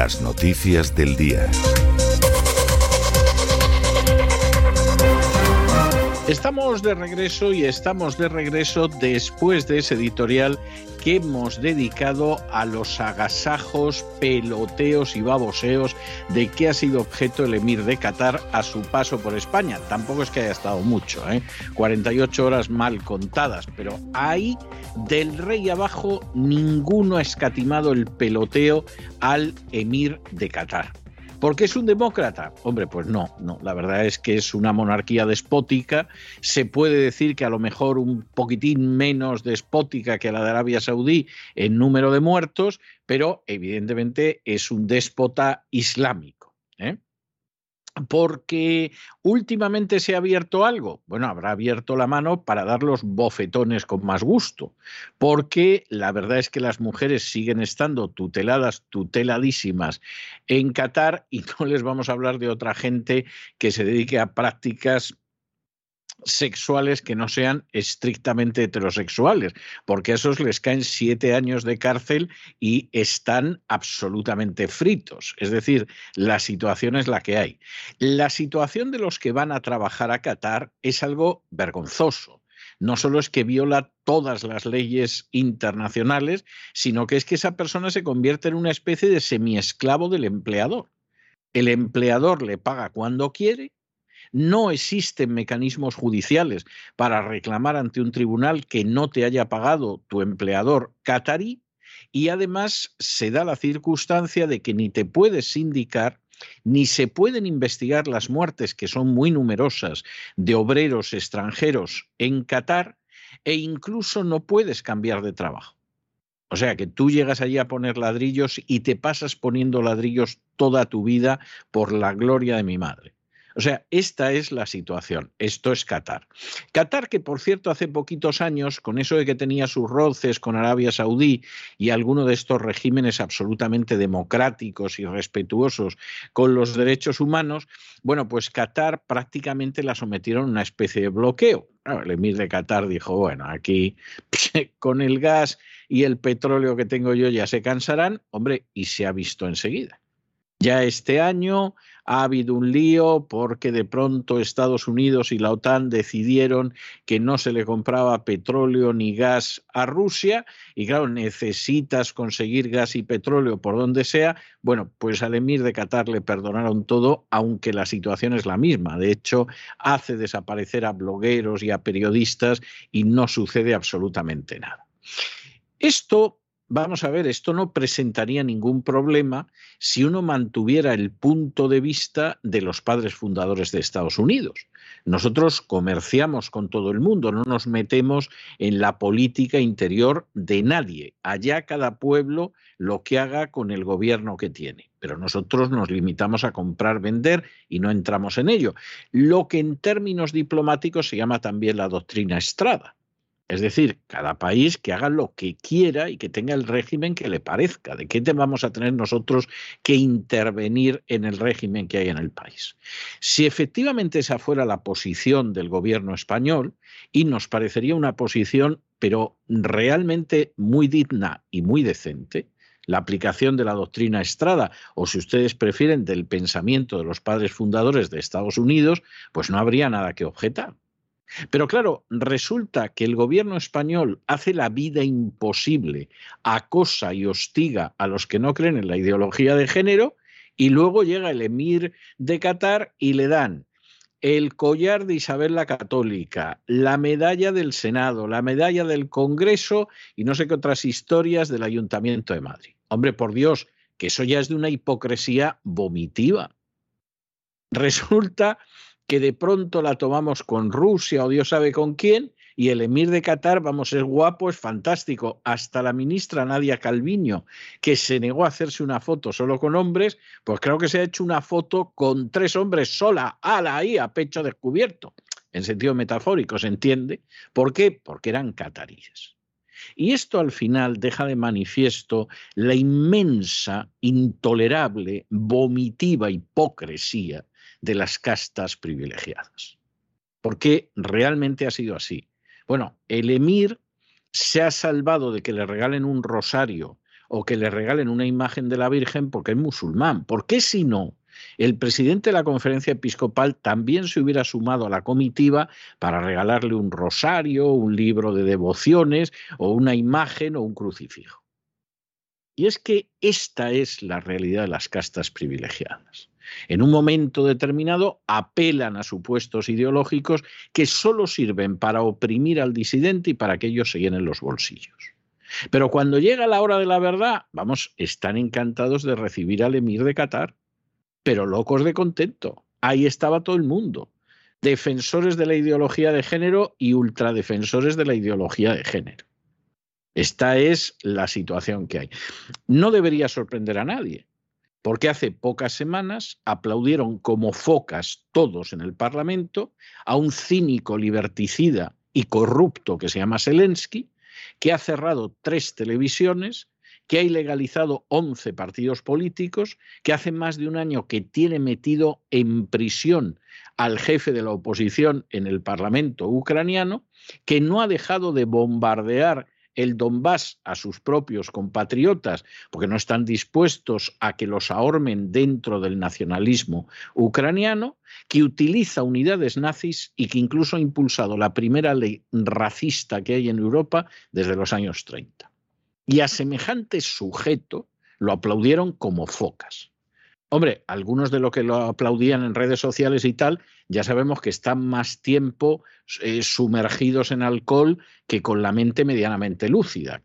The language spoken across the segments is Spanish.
Las noticias del día. Estamos de regreso y estamos de regreso después de ese editorial que hemos dedicado a los agasajos, peloteos y baboseos de que ha sido objeto el emir de Qatar a su paso por España. Tampoco es que haya estado mucho, ¿eh? 48 horas mal contadas, pero ahí del rey abajo ninguno ha escatimado el peloteo al emir de Qatar. ¿Por qué es un demócrata? Hombre, pues no, no. La verdad es que es una monarquía despótica. Se puede decir que a lo mejor un poquitín menos despótica que la de Arabia Saudí en número de muertos, pero evidentemente es un déspota islámico. ¿eh? Porque últimamente se ha abierto algo. Bueno, habrá abierto la mano para dar los bofetones con más gusto, porque la verdad es que las mujeres siguen estando tuteladas, tuteladísimas en Qatar y no les vamos a hablar de otra gente que se dedique a prácticas sexuales que no sean estrictamente heterosexuales, porque a esos les caen siete años de cárcel y están absolutamente fritos. Es decir, la situación es la que hay. La situación de los que van a trabajar a Qatar es algo vergonzoso. No solo es que viola todas las leyes internacionales, sino que es que esa persona se convierte en una especie de semiesclavo del empleador. El empleador le paga cuando quiere no existen mecanismos judiciales para reclamar ante un tribunal que no te haya pagado tu empleador catarí y además se da la circunstancia de que ni te puedes sindicar ni se pueden investigar las muertes, que son muy numerosas, de obreros extranjeros en Qatar, e incluso no puedes cambiar de trabajo. O sea que tú llegas allí a poner ladrillos y te pasas poniendo ladrillos toda tu vida por la gloria de mi madre. O sea, esta es la situación. Esto es Qatar. Qatar, que por cierto hace poquitos años, con eso de que tenía sus roces con Arabia Saudí y alguno de estos regímenes absolutamente democráticos y respetuosos con los derechos humanos, bueno, pues Qatar prácticamente la sometieron a una especie de bloqueo. el emir de Qatar dijo, bueno, aquí con el gas y el petróleo que tengo yo ya se cansarán, hombre, y se ha visto enseguida. Ya este año ha habido un lío porque de pronto Estados Unidos y la OTAN decidieron que no se le compraba petróleo ni gas a Rusia y claro, necesitas conseguir gas y petróleo por donde sea. Bueno, pues al emir de Qatar le perdonaron todo, aunque la situación es la misma. De hecho, hace desaparecer a blogueros y a periodistas y no sucede absolutamente nada. Esto vamos a ver, esto no presentaría ningún problema si uno mantuviera el punto de vista de los padres fundadores de Estados Unidos. Nosotros comerciamos con todo el mundo, no nos metemos en la política interior de nadie. Allá cada pueblo lo que haga con el gobierno que tiene. Pero nosotros nos limitamos a comprar, vender y no entramos en ello. Lo que en términos diplomáticos se llama también la doctrina Estrada. Es decir, cada país que haga lo que quiera y que tenga el régimen que le parezca. ¿De qué te vamos a tener nosotros que intervenir en el régimen que hay en el país? Si efectivamente esa fuera la posición del gobierno español, y nos parecería una posición, pero realmente muy digna y muy decente, la aplicación de la doctrina Estrada, o si ustedes prefieren del pensamiento de los padres fundadores de Estados Unidos, pues no habría nada que objetar. Pero claro, resulta que el gobierno español hace la vida imposible, acosa y hostiga a los que no creen en la ideología de género y luego llega el emir de Qatar y le dan el collar de Isabel la Católica, la medalla del Senado, la medalla del Congreso y no sé qué otras historias del Ayuntamiento de Madrid. Hombre, por Dios, que eso ya es de una hipocresía vomitiva. Resulta que de pronto la tomamos con Rusia o Dios sabe con quién, y el emir de Qatar, vamos, es guapo, es fantástico. Hasta la ministra Nadia Calviño, que se negó a hacerse una foto solo con hombres, pues creo que se ha hecho una foto con tres hombres sola, ala ahí, a pecho descubierto. En sentido metafórico, ¿se entiende? ¿Por qué? Porque eran cataríes. Y esto al final deja de manifiesto la inmensa, intolerable, vomitiva hipocresía de las castas privilegiadas. ¿Por qué realmente ha sido así? Bueno, el emir se ha salvado de que le regalen un rosario o que le regalen una imagen de la Virgen porque es musulmán. ¿Por qué si no? El presidente de la conferencia episcopal también se hubiera sumado a la comitiva para regalarle un rosario, un libro de devociones o una imagen o un crucifijo. Y es que esta es la realidad de las castas privilegiadas en un momento determinado apelan a supuestos ideológicos que solo sirven para oprimir al disidente y para que ellos se llenen los bolsillos. Pero cuando llega la hora de la verdad, vamos, están encantados de recibir al emir de Qatar, pero locos de contento. Ahí estaba todo el mundo. Defensores de la ideología de género y ultradefensores de la ideología de género. Esta es la situación que hay. No debería sorprender a nadie porque hace pocas semanas aplaudieron como focas todos en el Parlamento a un cínico liberticida y corrupto que se llama Zelensky, que ha cerrado tres televisiones, que ha ilegalizado 11 partidos políticos, que hace más de un año que tiene metido en prisión al jefe de la oposición en el Parlamento ucraniano, que no ha dejado de bombardear el Donbass a sus propios compatriotas porque no están dispuestos a que los ahormen dentro del nacionalismo ucraniano, que utiliza unidades nazis y que incluso ha impulsado la primera ley racista que hay en Europa desde los años 30. Y a semejante sujeto lo aplaudieron como focas. Hombre, algunos de los que lo aplaudían en redes sociales y tal, ya sabemos que están más tiempo eh, sumergidos en alcohol que con la mente medianamente lúcida.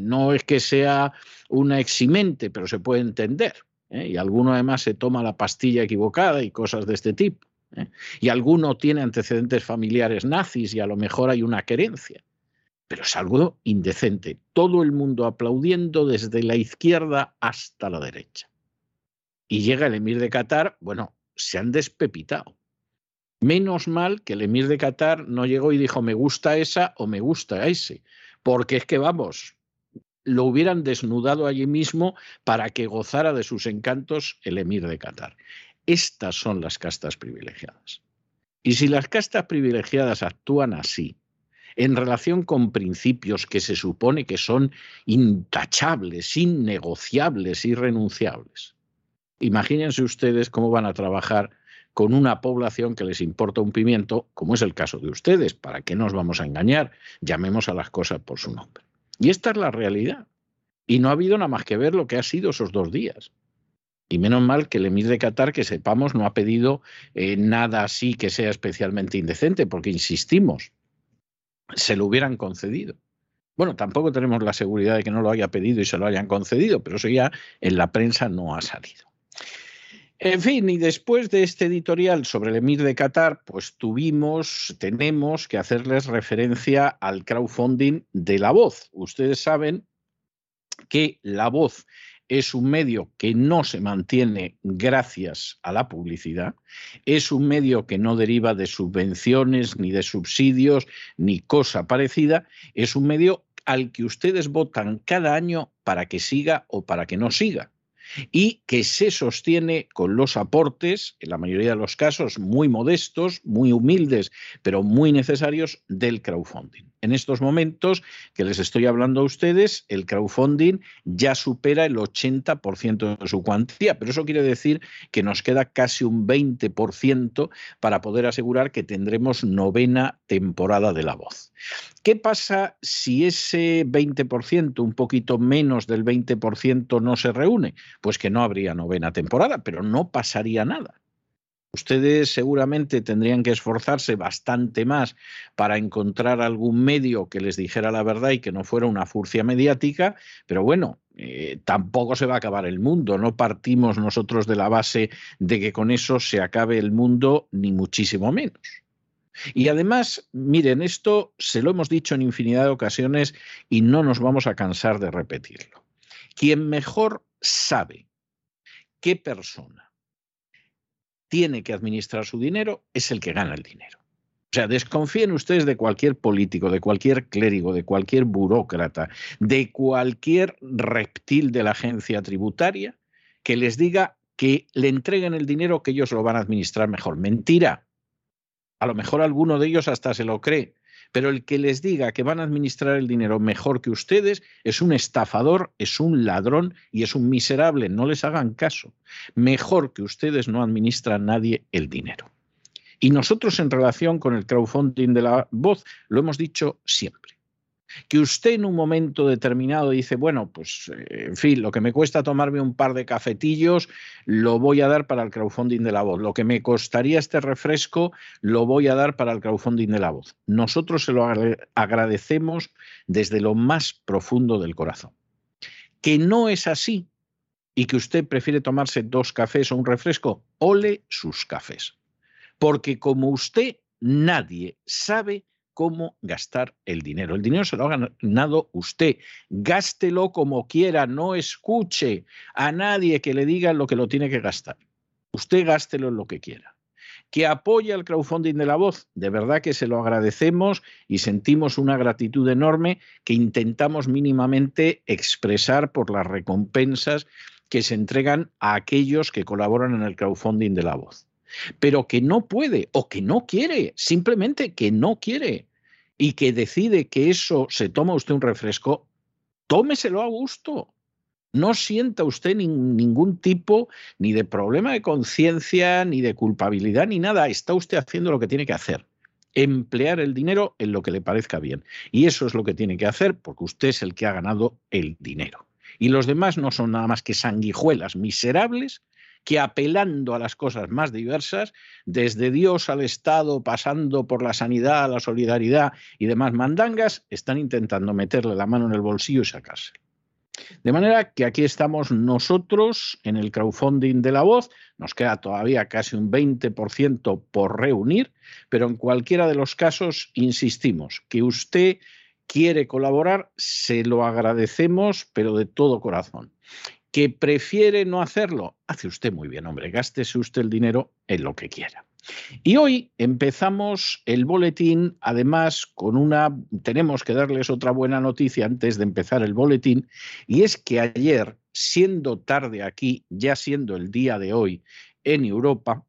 No es que sea una eximente, pero se puede entender. ¿eh? Y alguno además se toma la pastilla equivocada y cosas de este tipo. ¿eh? Y alguno tiene antecedentes familiares nazis y a lo mejor hay una querencia. pero es algo indecente. Todo el mundo aplaudiendo desde la izquierda hasta la derecha. Y llega el emir de Qatar, bueno, se han despepitado. Menos mal que el emir de Qatar no llegó y dijo me gusta esa o me gusta ese, porque es que vamos, lo hubieran desnudado allí mismo para que gozara de sus encantos el emir de Qatar. Estas son las castas privilegiadas. Y si las castas privilegiadas actúan así, en relación con principios que se supone que son intachables, innegociables, irrenunciables. Imagínense ustedes cómo van a trabajar con una población que les importa un pimiento, como es el caso de ustedes. ¿Para qué nos vamos a engañar? Llamemos a las cosas por su nombre. Y esta es la realidad. Y no ha habido nada más que ver lo que ha sido esos dos días. Y menos mal que el emir de Qatar, que sepamos, no ha pedido eh, nada así que sea especialmente indecente, porque insistimos, se lo hubieran concedido. Bueno, tampoco tenemos la seguridad de que no lo haya pedido y se lo hayan concedido, pero eso ya en la prensa no ha salido. En fin, y después de este editorial sobre el emir de Qatar, pues tuvimos, tenemos que hacerles referencia al crowdfunding de La Voz. Ustedes saben que La Voz es un medio que no se mantiene gracias a la publicidad, es un medio que no deriva de subvenciones, ni de subsidios, ni cosa parecida, es un medio al que ustedes votan cada año para que siga o para que no siga y que se sostiene con los aportes, en la mayoría de los casos muy modestos, muy humildes, pero muy necesarios del crowdfunding. En estos momentos que les estoy hablando a ustedes, el crowdfunding ya supera el 80% de su cuantía, pero eso quiere decir que nos queda casi un 20% para poder asegurar que tendremos novena temporada de La Voz. ¿Qué pasa si ese 20%, un poquito menos del 20%, no se reúne? Pues que no habría novena temporada, pero no pasaría nada. Ustedes seguramente tendrían que esforzarse bastante más para encontrar algún medio que les dijera la verdad y que no fuera una furcia mediática, pero bueno, eh, tampoco se va a acabar el mundo. No partimos nosotros de la base de que con eso se acabe el mundo, ni muchísimo menos. Y además, miren, esto se lo hemos dicho en infinidad de ocasiones y no nos vamos a cansar de repetirlo. Quien mejor sabe qué persona tiene que administrar su dinero es el que gana el dinero. O sea, desconfíen ustedes de cualquier político, de cualquier clérigo, de cualquier burócrata, de cualquier reptil de la agencia tributaria que les diga que le entreguen el dinero que ellos lo van a administrar mejor. Mentira. A lo mejor alguno de ellos hasta se lo cree, pero el que les diga que van a administrar el dinero mejor que ustedes es un estafador, es un ladrón y es un miserable. No les hagan caso. Mejor que ustedes no administra nadie el dinero. Y nosotros en relación con el crowdfunding de la voz lo hemos dicho siempre que usted en un momento determinado dice, bueno, pues eh, en fin, lo que me cuesta tomarme un par de cafetillos, lo voy a dar para el crowdfunding de la voz. Lo que me costaría este refresco, lo voy a dar para el crowdfunding de la voz. Nosotros se lo agradecemos desde lo más profundo del corazón. Que no es así y que usted prefiere tomarse dos cafés o un refresco, ole sus cafés. Porque como usted, nadie sabe cómo gastar el dinero. El dinero se lo ha ganado usted. Gástelo como quiera, no escuche a nadie que le diga lo que lo tiene que gastar. Usted gástelo en lo que quiera. Que apoya el crowdfunding de la voz, de verdad que se lo agradecemos y sentimos una gratitud enorme que intentamos mínimamente expresar por las recompensas que se entregan a aquellos que colaboran en el crowdfunding de la voz pero que no puede o que no quiere, simplemente que no quiere y que decide que eso se toma usted un refresco, tómeselo a gusto. No sienta usted ningún tipo ni de problema de conciencia, ni de culpabilidad, ni nada. Está usted haciendo lo que tiene que hacer. Emplear el dinero en lo que le parezca bien. Y eso es lo que tiene que hacer porque usted es el que ha ganado el dinero. Y los demás no son nada más que sanguijuelas miserables que apelando a las cosas más diversas, desde Dios al Estado, pasando por la sanidad, la solidaridad y demás mandangas, están intentando meterle la mano en el bolsillo y sacarse. De manera que aquí estamos nosotros en el crowdfunding de la voz, nos queda todavía casi un 20% por reunir, pero en cualquiera de los casos insistimos que usted quiere colaborar, se lo agradecemos, pero de todo corazón. ¿Que prefiere no hacerlo? Hace usted muy bien, hombre, gástese usted el dinero en lo que quiera. Y hoy empezamos el boletín, además, con una, tenemos que darles otra buena noticia antes de empezar el boletín, y es que ayer, siendo tarde aquí, ya siendo el día de hoy en Europa,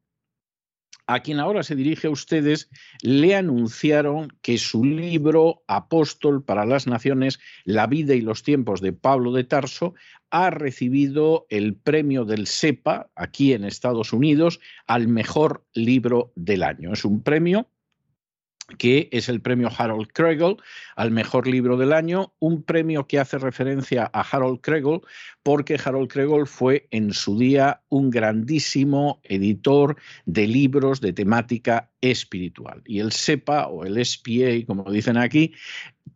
a quien ahora se dirige a ustedes, le anunciaron que su libro Apóstol para las Naciones, La vida y los tiempos de Pablo de Tarso, ha recibido el premio del SEPA aquí en Estados Unidos al mejor libro del año. Es un premio que es el premio Harold Kregel al mejor libro del año, un premio que hace referencia a Harold Kregel porque Harold Kregel fue en su día un grandísimo editor de libros de temática espiritual. Y el SEPA o el SPA, como dicen aquí,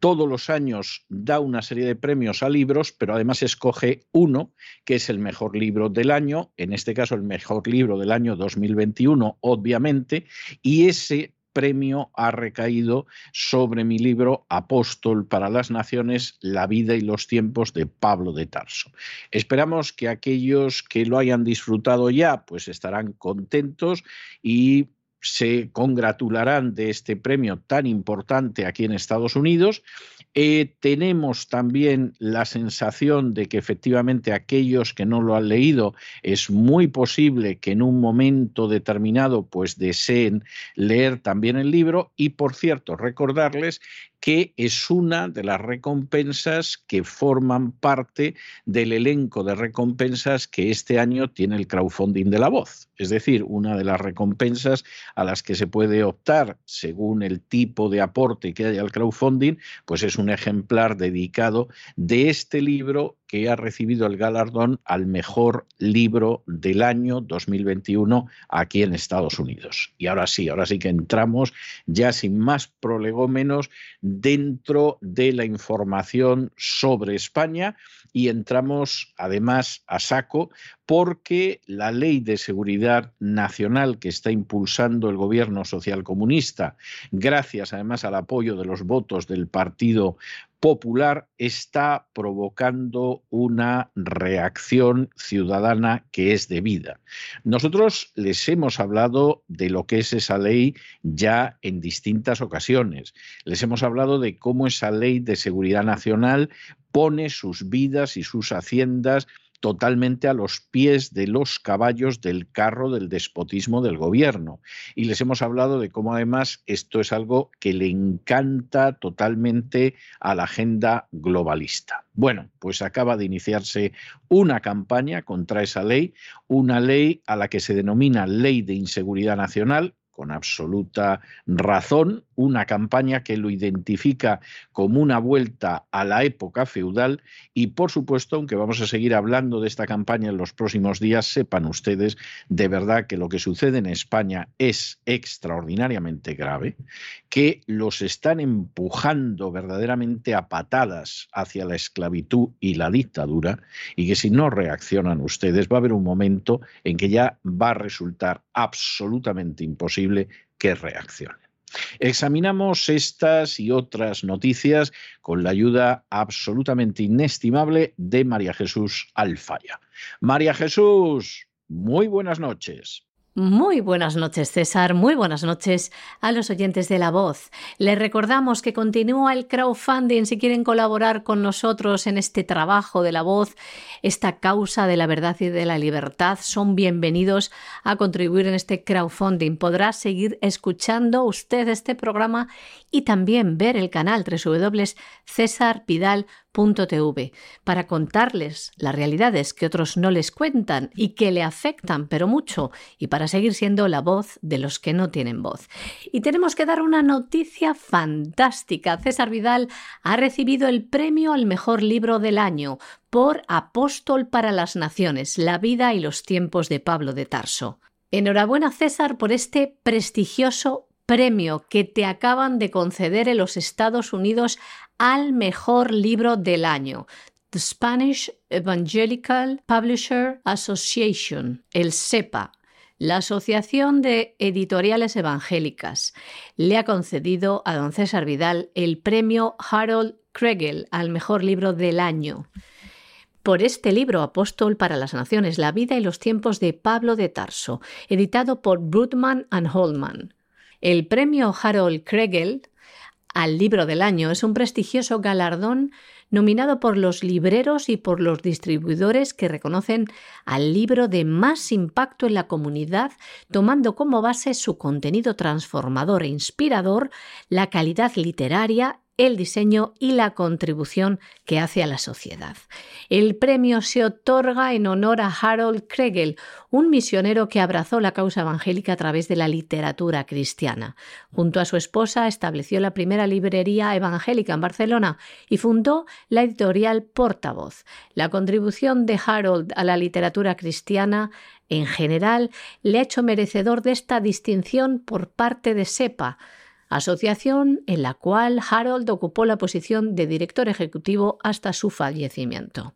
todos los años da una serie de premios a libros, pero además escoge uno que es el mejor libro del año, en este caso el mejor libro del año 2021, obviamente, y ese premio ha recaído sobre mi libro Apóstol para las Naciones, la vida y los tiempos de Pablo de Tarso. Esperamos que aquellos que lo hayan disfrutado ya, pues estarán contentos y se congratularán de este premio tan importante aquí en Estados Unidos eh, tenemos también la sensación de que efectivamente aquellos que no lo han leído es muy posible que en un momento determinado pues deseen leer también el libro. Y por cierto recordarles que es una de las recompensas que forman parte del elenco de recompensas que este año tiene el crowdfunding de la voz. Es decir, una de las recompensas a las que se puede optar según el tipo de aporte que haya al crowdfunding, pues es un ejemplar dedicado de este libro que ha recibido el galardón al mejor libro del año 2021 aquí en Estados Unidos. Y ahora sí, ahora sí que entramos ya sin más prolegómenos dentro de la información sobre España y entramos además a saco porque la ley de seguridad nacional que está impulsando el gobierno socialcomunista, gracias además al apoyo de los votos del Partido Popular, está provocando una reacción ciudadana que es debida. Nosotros les hemos hablado de lo que es esa ley ya en distintas ocasiones. Les hemos hablado de cómo esa ley de seguridad nacional pone sus vidas y sus haciendas totalmente a los pies de los caballos del carro del despotismo del gobierno. Y les hemos hablado de cómo además esto es algo que le encanta totalmente a la agenda globalista. Bueno, pues acaba de iniciarse una campaña contra esa ley, una ley a la que se denomina Ley de Inseguridad Nacional, con absoluta razón, una campaña que lo identifica como una vuelta a la época feudal. Y, por supuesto, aunque vamos a seguir hablando de esta campaña en los próximos días, sepan ustedes de verdad que lo que sucede en España es extraordinariamente grave, que los están empujando verdaderamente a patadas hacia la esclavitud y la dictadura y que si no reaccionan ustedes va a haber un momento en que ya va a resultar absolutamente imposible que reaccionen. Examinamos estas y otras noticias con la ayuda absolutamente inestimable de María Jesús Alfaya. María Jesús, muy buenas noches. Muy buenas noches, César. Muy buenas noches a los oyentes de La Voz. Les recordamos que continúa el crowdfunding si quieren colaborar con nosotros en este trabajo de La Voz, esta causa de la verdad y de la libertad. Son bienvenidos a contribuir en este crowdfunding. Podrá seguir escuchando usted este programa y también ver el canal www.cesarpidal.com para contarles las realidades que otros no les cuentan y que le afectan, pero mucho, y para seguir siendo la voz de los que no tienen voz. Y tenemos que dar una noticia fantástica. César Vidal ha recibido el premio al mejor libro del año por Apóstol para las Naciones, la vida y los tiempos de Pablo de Tarso. Enhorabuena César por este prestigioso premio que te acaban de conceder en los Estados Unidos al mejor libro del año. The Spanish Evangelical Publisher Association, el SEPA. La Asociación de Editoriales Evangélicas le ha concedido a don César Vidal el premio Harold Kregel al mejor libro del año por este libro Apóstol para las Naciones, la vida y los tiempos de Pablo de Tarso, editado por Brutman and Holman. El premio Harold Kregel al libro del año. Es un prestigioso galardón nominado por los libreros y por los distribuidores que reconocen al libro de más impacto en la comunidad, tomando como base su contenido transformador e inspirador, la calidad literaria el diseño y la contribución que hace a la sociedad. El premio se otorga en honor a Harold Kregel, un misionero que abrazó la causa evangélica a través de la literatura cristiana. Junto a su esposa estableció la primera librería evangélica en Barcelona y fundó la editorial Portavoz. La contribución de Harold a la literatura cristiana en general le ha hecho merecedor de esta distinción por parte de SEPA, asociación en la cual Harold ocupó la posición de director ejecutivo hasta su fallecimiento.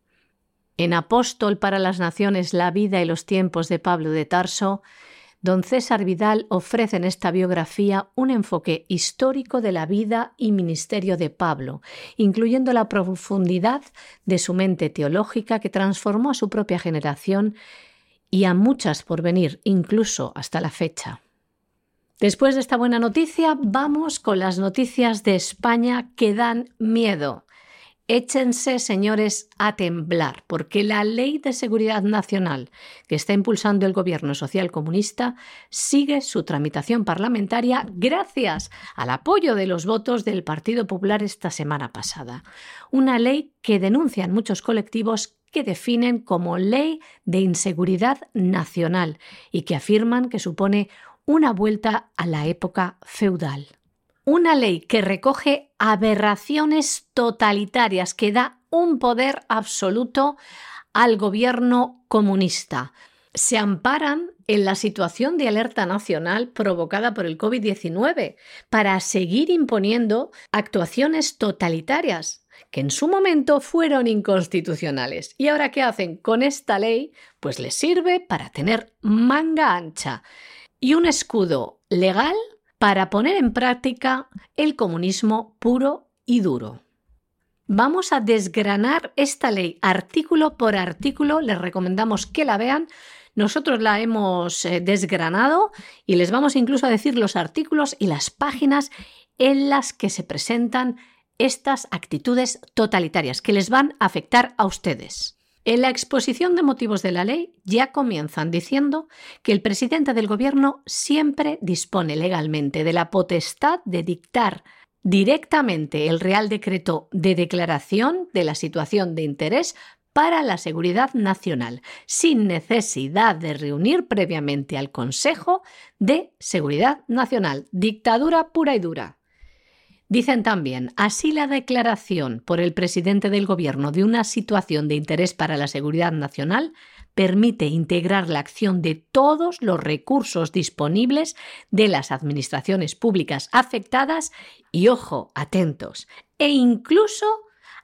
En Apóstol para las Naciones, la vida y los tiempos de Pablo de Tarso, don César Vidal ofrece en esta biografía un enfoque histórico de la vida y ministerio de Pablo, incluyendo la profundidad de su mente teológica que transformó a su propia generación y a muchas por venir, incluso hasta la fecha. Después de esta buena noticia, vamos con las noticias de España que dan miedo. Échense, señores, a temblar, porque la Ley de Seguridad Nacional que está impulsando el Gobierno Social Comunista sigue su tramitación parlamentaria gracias al apoyo de los votos del Partido Popular esta semana pasada. Una ley que denuncian muchos colectivos que definen como ley de inseguridad nacional y que afirman que supone una vuelta a la época feudal. Una ley que recoge aberraciones totalitarias, que da un poder absoluto al gobierno comunista. Se amparan en la situación de alerta nacional provocada por el COVID-19 para seguir imponiendo actuaciones totalitarias que en su momento fueron inconstitucionales. ¿Y ahora qué hacen con esta ley? Pues les sirve para tener manga ancha y un escudo legal para poner en práctica el comunismo puro y duro. Vamos a desgranar esta ley artículo por artículo, les recomendamos que la vean. Nosotros la hemos eh, desgranado y les vamos incluso a decir los artículos y las páginas en las que se presentan estas actitudes totalitarias que les van a afectar a ustedes. En la exposición de motivos de la ley ya comienzan diciendo que el presidente del Gobierno siempre dispone legalmente de la potestad de dictar directamente el Real Decreto de Declaración de la Situación de Interés para la Seguridad Nacional, sin necesidad de reunir previamente al Consejo de Seguridad Nacional. Dictadura pura y dura. Dicen también, así la declaración por el presidente del Gobierno de una situación de interés para la seguridad nacional permite integrar la acción de todos los recursos disponibles de las administraciones públicas afectadas y, ojo, atentos, e incluso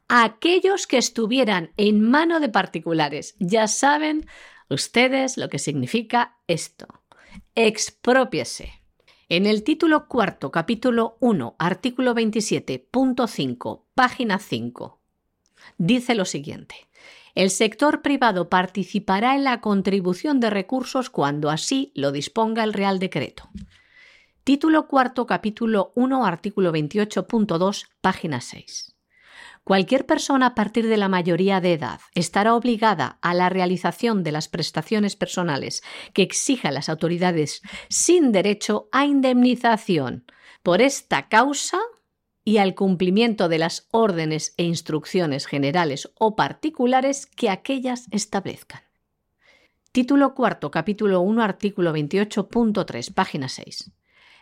aquellos que estuvieran en mano de particulares. Ya saben ustedes lo que significa esto. Expropiese. En el título cuarto, capítulo 1, artículo 27.5, página 5, dice lo siguiente. El sector privado participará en la contribución de recursos cuando así lo disponga el Real Decreto. Título cuarto, capítulo 1, artículo 28.2, página 6. Cualquier persona a partir de la mayoría de edad estará obligada a la realización de las prestaciones personales que exijan las autoridades sin derecho a indemnización por esta causa y al cumplimiento de las órdenes e instrucciones generales o particulares que aquellas establezcan. Título cuarto, capítulo 1, artículo 28.3, página 6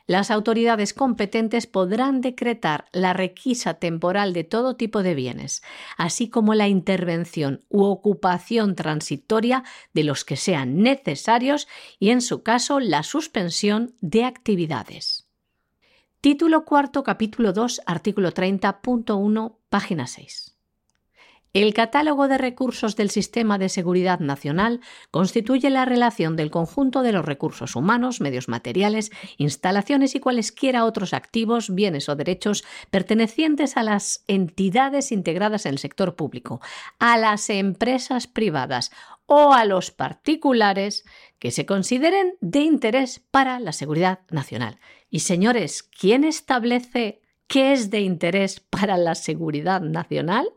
las autoridades competentes podrán decretar la requisa temporal de todo tipo de bienes, así como la intervención u ocupación transitoria de los que sean necesarios y, en su caso, la suspensión de actividades. Título cuarto, capítulo 2, artículo 30.1, página 6. El catálogo de recursos del Sistema de Seguridad Nacional constituye la relación del conjunto de los recursos humanos, medios materiales, instalaciones y cualesquiera otros activos, bienes o derechos pertenecientes a las entidades integradas en el sector público, a las empresas privadas o a los particulares que se consideren de interés para la seguridad nacional. Y señores, ¿quién establece qué es de interés para la seguridad nacional?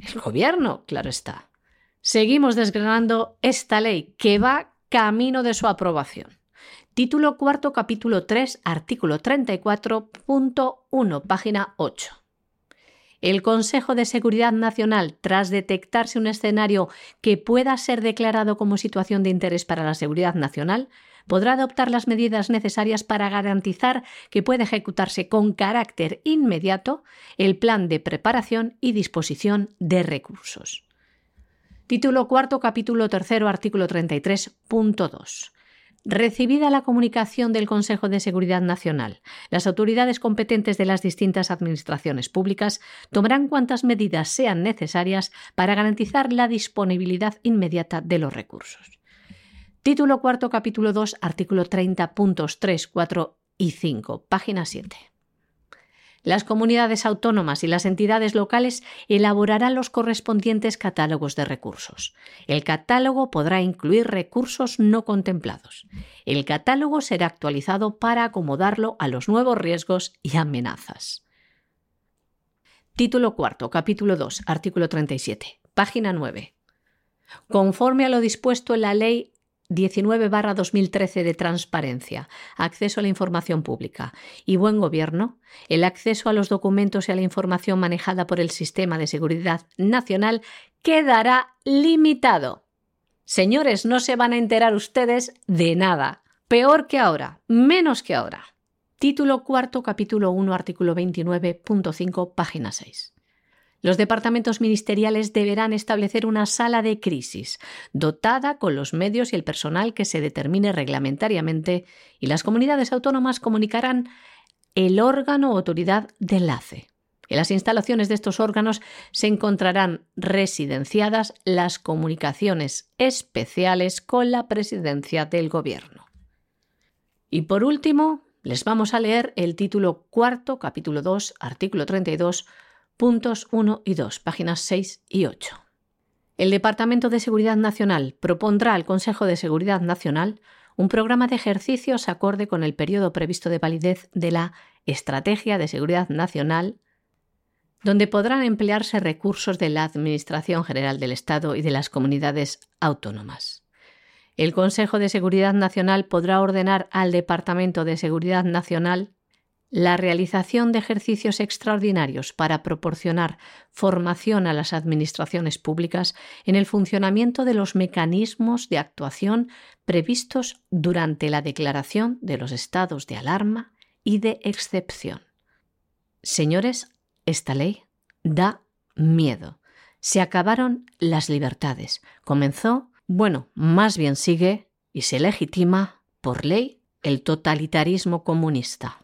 El gobierno, claro está. Seguimos desgranando esta ley que va camino de su aprobación. Título cuarto, capítulo 3, artículo 34.1, página 8. El Consejo de Seguridad Nacional, tras detectarse un escenario que pueda ser declarado como situación de interés para la seguridad nacional, podrá adoptar las medidas necesarias para garantizar que puede ejecutarse con carácter inmediato el plan de preparación y disposición de recursos. Título cuarto, capítulo tercero, artículo 33.2. Recibida la comunicación del Consejo de Seguridad Nacional, las autoridades competentes de las distintas administraciones públicas tomarán cuantas medidas sean necesarias para garantizar la disponibilidad inmediata de los recursos. Título cuarto, capítulo 2, artículo 30, puntos 3, 4 y 5, página 7. Las comunidades autónomas y las entidades locales elaborarán los correspondientes catálogos de recursos. El catálogo podrá incluir recursos no contemplados. El catálogo será actualizado para acomodarlo a los nuevos riesgos y amenazas. Título cuarto, capítulo 2, artículo 37, página 9. Conforme a lo dispuesto en la Ley 19-2013 de transparencia, acceso a la información pública y buen gobierno, el acceso a los documentos y a la información manejada por el Sistema de Seguridad Nacional quedará limitado. Señores, no se van a enterar ustedes de nada. Peor que ahora, menos que ahora. Título cuarto, capítulo 1, artículo 29.5, página 6. Los departamentos ministeriales deberán establecer una sala de crisis, dotada con los medios y el personal que se determine reglamentariamente, y las comunidades autónomas comunicarán el órgano o autoridad de enlace. En las instalaciones de estos órganos se encontrarán residenciadas las comunicaciones especiales con la presidencia del Gobierno. Y por último, les vamos a leer el título cuarto, capítulo 2, artículo 32 puntos 1 y 2, páginas 6 y 8. El Departamento de Seguridad Nacional propondrá al Consejo de Seguridad Nacional un programa de ejercicios acorde con el periodo previsto de validez de la Estrategia de Seguridad Nacional, donde podrán emplearse recursos de la Administración General del Estado y de las comunidades autónomas. El Consejo de Seguridad Nacional podrá ordenar al Departamento de Seguridad Nacional la realización de ejercicios extraordinarios para proporcionar formación a las administraciones públicas en el funcionamiento de los mecanismos de actuación previstos durante la declaración de los estados de alarma y de excepción. Señores, esta ley da miedo. Se acabaron las libertades. Comenzó, bueno, más bien sigue y se legitima por ley el totalitarismo comunista.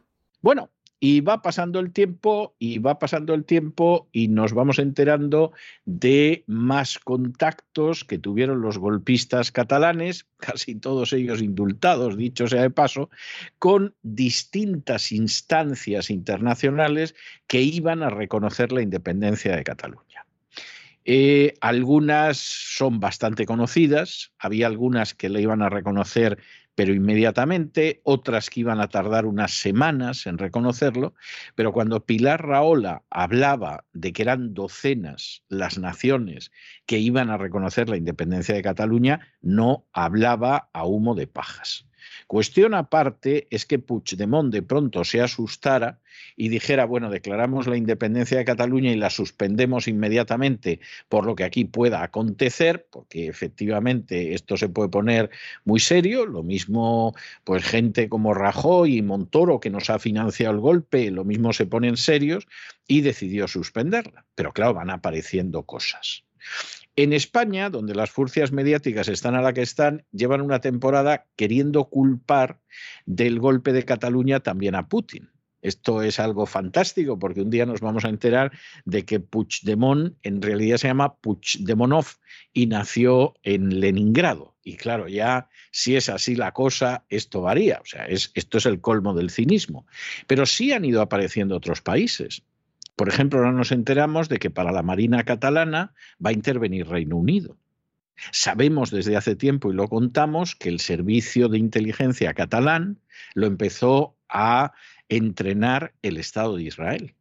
Bueno, y va pasando el tiempo y va pasando el tiempo y nos vamos enterando de más contactos que tuvieron los golpistas catalanes, casi todos ellos indultados, dicho sea de paso, con distintas instancias internacionales que iban a reconocer la independencia de Cataluña. Eh, algunas son bastante conocidas, había algunas que le iban a reconocer pero inmediatamente, otras que iban a tardar unas semanas en reconocerlo, pero cuando Pilar Raola hablaba de que eran docenas las naciones que iban a reconocer la independencia de Cataluña, no hablaba a humo de pajas. Cuestión aparte es que Puigdemont de pronto se asustara y dijera, bueno, declaramos la independencia de Cataluña y la suspendemos inmediatamente por lo que aquí pueda acontecer, porque efectivamente esto se puede poner muy serio, lo mismo pues gente como Rajoy y Montoro que nos ha financiado el golpe, lo mismo se ponen serios y decidió suspenderla. Pero claro, van apareciendo cosas. En España, donde las furcias mediáticas están a la que están, llevan una temporada queriendo culpar del golpe de Cataluña también a Putin. Esto es algo fantástico porque un día nos vamos a enterar de que Puigdemont en realidad se llama Puigdemonov y nació en Leningrado. Y claro, ya si es así la cosa, esto varía. O sea, es, esto es el colmo del cinismo. Pero sí han ido apareciendo otros países. Por ejemplo, ahora nos enteramos de que para la Marina catalana va a intervenir Reino Unido. Sabemos desde hace tiempo y lo contamos que el servicio de inteligencia catalán lo empezó a entrenar el Estado de Israel.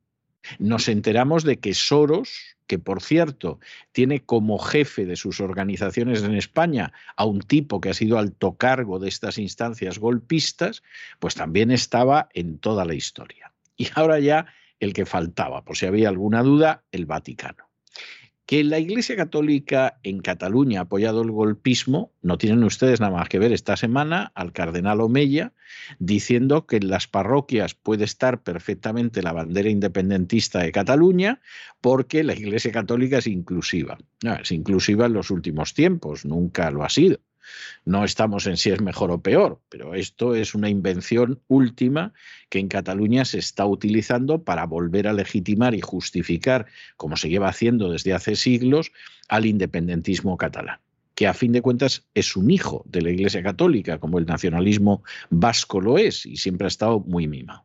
Nos enteramos de que Soros, que por cierto tiene como jefe de sus organizaciones en España a un tipo que ha sido alto cargo de estas instancias golpistas, pues también estaba en toda la historia. Y ahora ya el que faltaba, por si había alguna duda, el Vaticano. Que la Iglesia Católica en Cataluña ha apoyado el golpismo, no tienen ustedes nada más que ver esta semana al cardenal Omeya diciendo que en las parroquias puede estar perfectamente la bandera independentista de Cataluña porque la Iglesia Católica es inclusiva. es inclusiva en los últimos tiempos, nunca lo ha sido. No estamos en si es mejor o peor, pero esto es una invención última que en Cataluña se está utilizando para volver a legitimar y justificar, como se lleva haciendo desde hace siglos, al independentismo catalán que a fin de cuentas es un hijo de la Iglesia Católica, como el nacionalismo vasco lo es, y siempre ha estado muy mimado.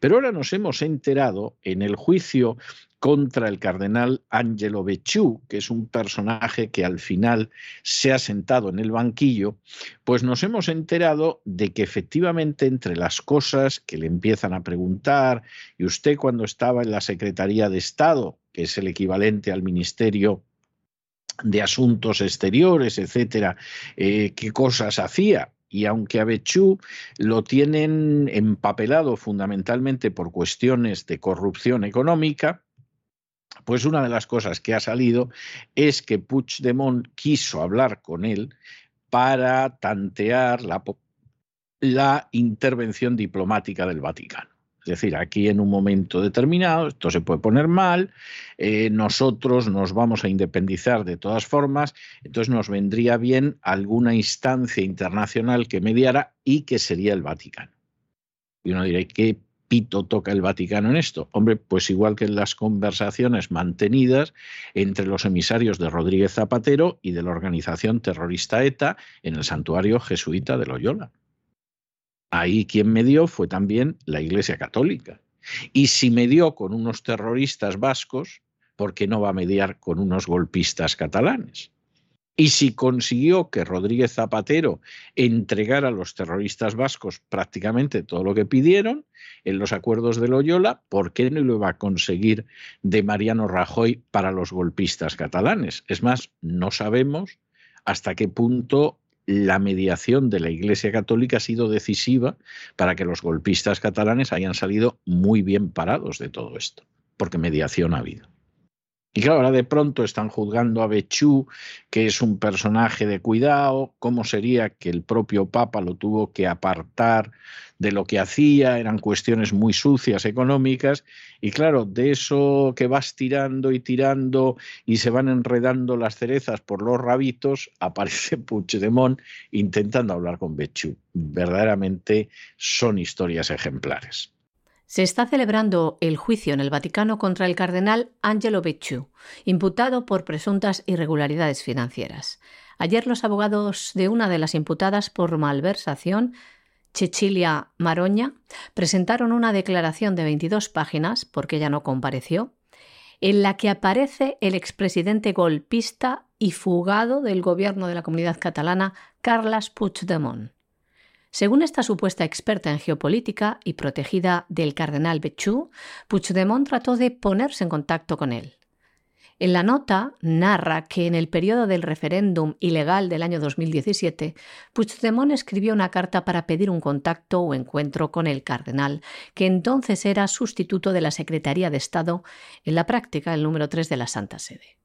Pero ahora nos hemos enterado en el juicio contra el cardenal Angelo Becciu, que es un personaje que al final se ha sentado en el banquillo, pues nos hemos enterado de que efectivamente entre las cosas que le empiezan a preguntar, y usted cuando estaba en la Secretaría de Estado, que es el equivalente al Ministerio de Asuntos Exteriores, etcétera, eh, qué cosas hacía, y aunque a Becciu lo tienen empapelado fundamentalmente por cuestiones de corrupción económica, pues una de las cosas que ha salido es que Puigdemont quiso hablar con él para tantear la, intervención diplomática del Vaticano. Es decir, aquí en un momento determinado esto se puede poner mal, eh, nosotros nos vamos a independizar de todas formas, entonces nos vendría bien alguna instancia internacional que mediara y que sería el Vaticano. Y uno dirá, ¿qué pito toca el Vaticano en esto? Hombre, pues igual que en las conversaciones mantenidas entre los emisarios de Rodríguez Zapatero y de la organización terrorista ETA en el santuario jesuita de Loyola. Ahí quien medió fue también la Iglesia Católica. Y si medió con unos terroristas vascos, ¿por qué no va a mediar con unos golpistas catalanes? Y si consiguió que Rodríguez Zapatero entregara a los terroristas vascos prácticamente todo lo que pidieron en los acuerdos de Loyola, ¿por qué no lo iba a conseguir de Mariano Rajoy para los golpistas catalanes? Es más, no sabemos hasta qué punto la mediación de la Iglesia Católica ha sido decisiva para que los golpistas catalanes hayan salido muy bien parados de todo esto, porque mediación ha habido. Y claro, ahora de pronto están juzgando a Bechú, que es un personaje de cuidado, cómo sería que el propio Papa lo tuvo que apartar de lo que hacía, eran cuestiones muy sucias económicas, y claro, de eso que vas tirando y tirando y se van enredando las cerezas por los rabitos, aparece Puigdemont intentando hablar con Bechú. Verdaderamente son historias ejemplares. Se está celebrando el juicio en el Vaticano contra el cardenal Angelo Becciu, imputado por presuntas irregularidades financieras. Ayer los abogados de una de las imputadas por malversación, Cecilia Maroña, presentaron una declaración de 22 páginas, porque ella no compareció, en la que aparece el expresidente golpista y fugado del gobierno de la comunidad catalana, Carles Puigdemont. Según esta supuesta experta en geopolítica y protegida del cardenal Becciu, Puigdemont trató de ponerse en contacto con él. En la nota narra que en el periodo del referéndum ilegal del año 2017, Puigdemont escribió una carta para pedir un contacto o encuentro con el cardenal, que entonces era sustituto de la Secretaría de Estado, en la práctica el número 3 de la Santa Sede.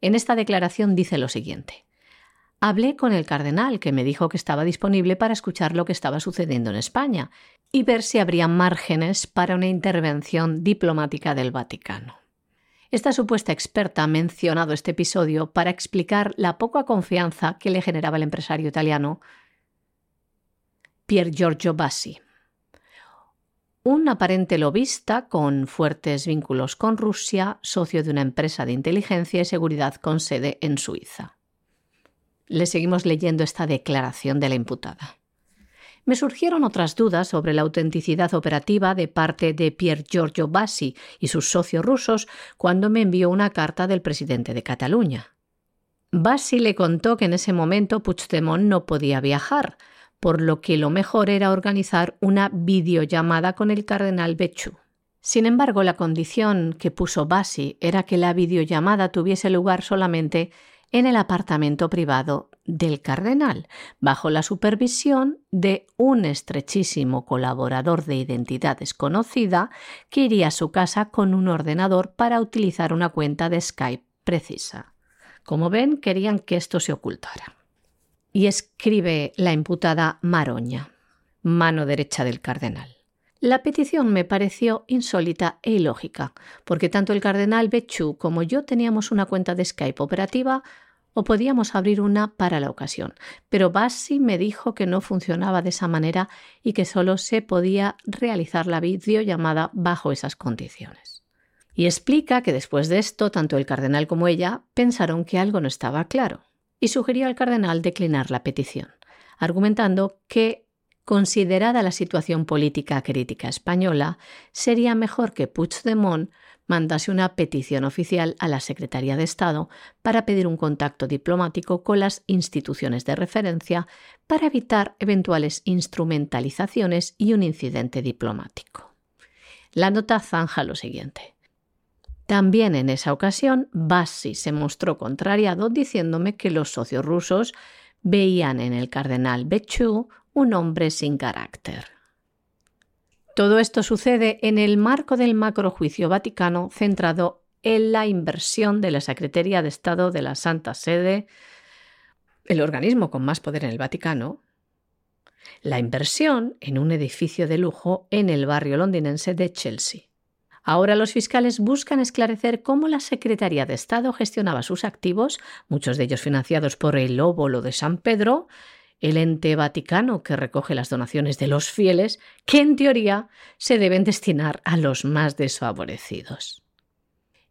En esta declaración dice lo siguiente. Hablé con el cardenal, que me dijo que estaba disponible para escuchar lo que estaba sucediendo en España y ver si habría márgenes para una intervención diplomática del Vaticano. Esta supuesta experta ha mencionado este episodio para explicar la poca confianza que le generaba el empresario italiano Pier Giorgio Bassi. un aparente lobista con fuertes vínculos con Rusia, socio de una empresa de inteligencia y seguridad con sede en Suiza. Le seguimos leyendo esta declaración de la imputada. Me surgieron otras dudas sobre la autenticidad operativa de parte de Pier Giorgio Bassi y sus socios rusos cuando me envió una carta del presidente de Cataluña. Bassi le contó que en ese momento Puigdemont no podía viajar, por lo que lo mejor era organizar una videollamada con el cardenal Bechu. Sin embargo, la condición que puso Bassi era que la videollamada tuviese lugar solamente en el apartamento privado del cardenal, bajo la supervisión de un estrechísimo colaborador de identidad desconocida que iría a su casa con un ordenador para utilizar una cuenta de Skype precisa. Como ven, querían que esto se ocultara y escribe la imputada Maroña, mano derecha del cardenal. La petición me pareció insólita e ilógica, porque tanto el cardenal Bechu como yo teníamos una cuenta de Skype operativa o podíamos abrir una para la ocasión, pero Bassi me dijo que no funcionaba de esa manera y que solo se podía realizar la videollamada bajo esas condiciones. Y explica que después de esto, tanto el cardenal como ella pensaron que algo no estaba claro y sugirió al cardenal declinar la petición, argumentando que, considerada la situación política crítica española, sería mejor que Puigdemont mandase una petición oficial a la Secretaría de Estado para pedir un contacto diplomático con las instituciones de referencia para evitar eventuales instrumentalizaciones y un incidente diplomático. La nota zanja lo siguiente. También en esa ocasión, Bassi se mostró contrariado diciéndome que los socios rusos veían en el cardenal Bechu un hombre sin carácter. Todo esto sucede en el marco del macrojuicio vaticano centrado en la inversión de la Secretaría de Estado de la Santa Sede, el organismo con más poder en el Vaticano, la inversión en un edificio de lujo en el barrio londinense de Chelsea. Ahora los fiscales buscan esclarecer cómo la Secretaría de Estado gestionaba sus activos, muchos de ellos financiados por el óvulo de San Pedro, el ente vaticano que recoge las donaciones de los fieles, que en teoría se deben destinar a los más desfavorecidos.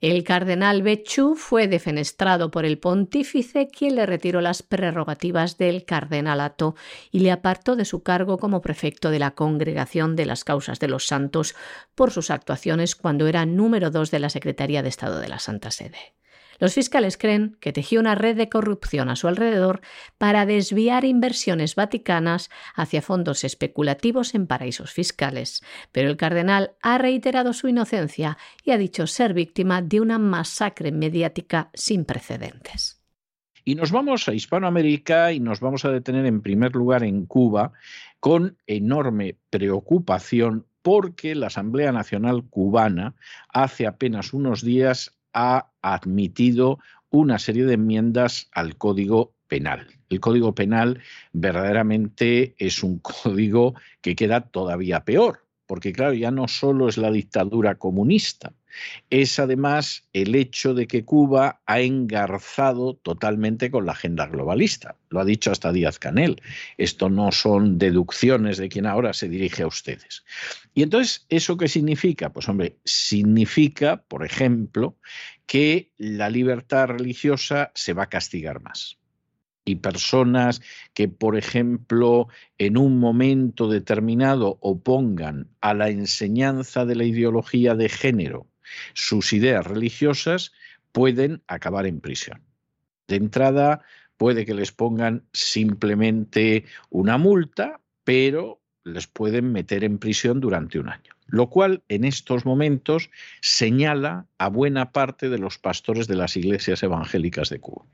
El cardenal Bechu fue defenestrado por el pontífice, quien le retiró las prerrogativas del cardenalato y le apartó de su cargo como prefecto de la Congregación de las Causas de los Santos por sus actuaciones cuando era número dos de la Secretaría de Estado de la Santa Sede. Los fiscales creen que tejió una red de corrupción a su alrededor para desviar inversiones vaticanas hacia fondos especulativos en paraísos fiscales, pero el cardenal ha reiterado su inocencia y ha dicho ser víctima de una masacre mediática sin precedentes. Y nos vamos a Hispanoamérica y nos vamos a detener en primer lugar en Cuba con enorme preocupación porque la Asamblea Nacional cubana hace apenas unos días ha admitido una serie de enmiendas al Código Penal. El Código Penal verdaderamente es un código que queda todavía peor, porque claro, ya no solo es la dictadura comunista, es además el hecho de que Cuba ha engarzado totalmente con la agenda globalista. Lo ha dicho hasta Díaz Canel. Esto no son deducciones de quien ahora se dirige a ustedes. Y entonces, ¿eso qué significa? Pues hombre, significa, por ejemplo, que la libertad religiosa se va a castigar más y personas que, por ejemplo, en un momento determinado opongan a la enseñanza de la ideología de género sus ideas religiosas, pueden acabar en prisión. De entrada, puede que les pongan simplemente una multa, pero les pueden meter en prisión durante un año. Lo cual en estos momentos señala a buena parte de los pastores de las iglesias evangélicas de Cuba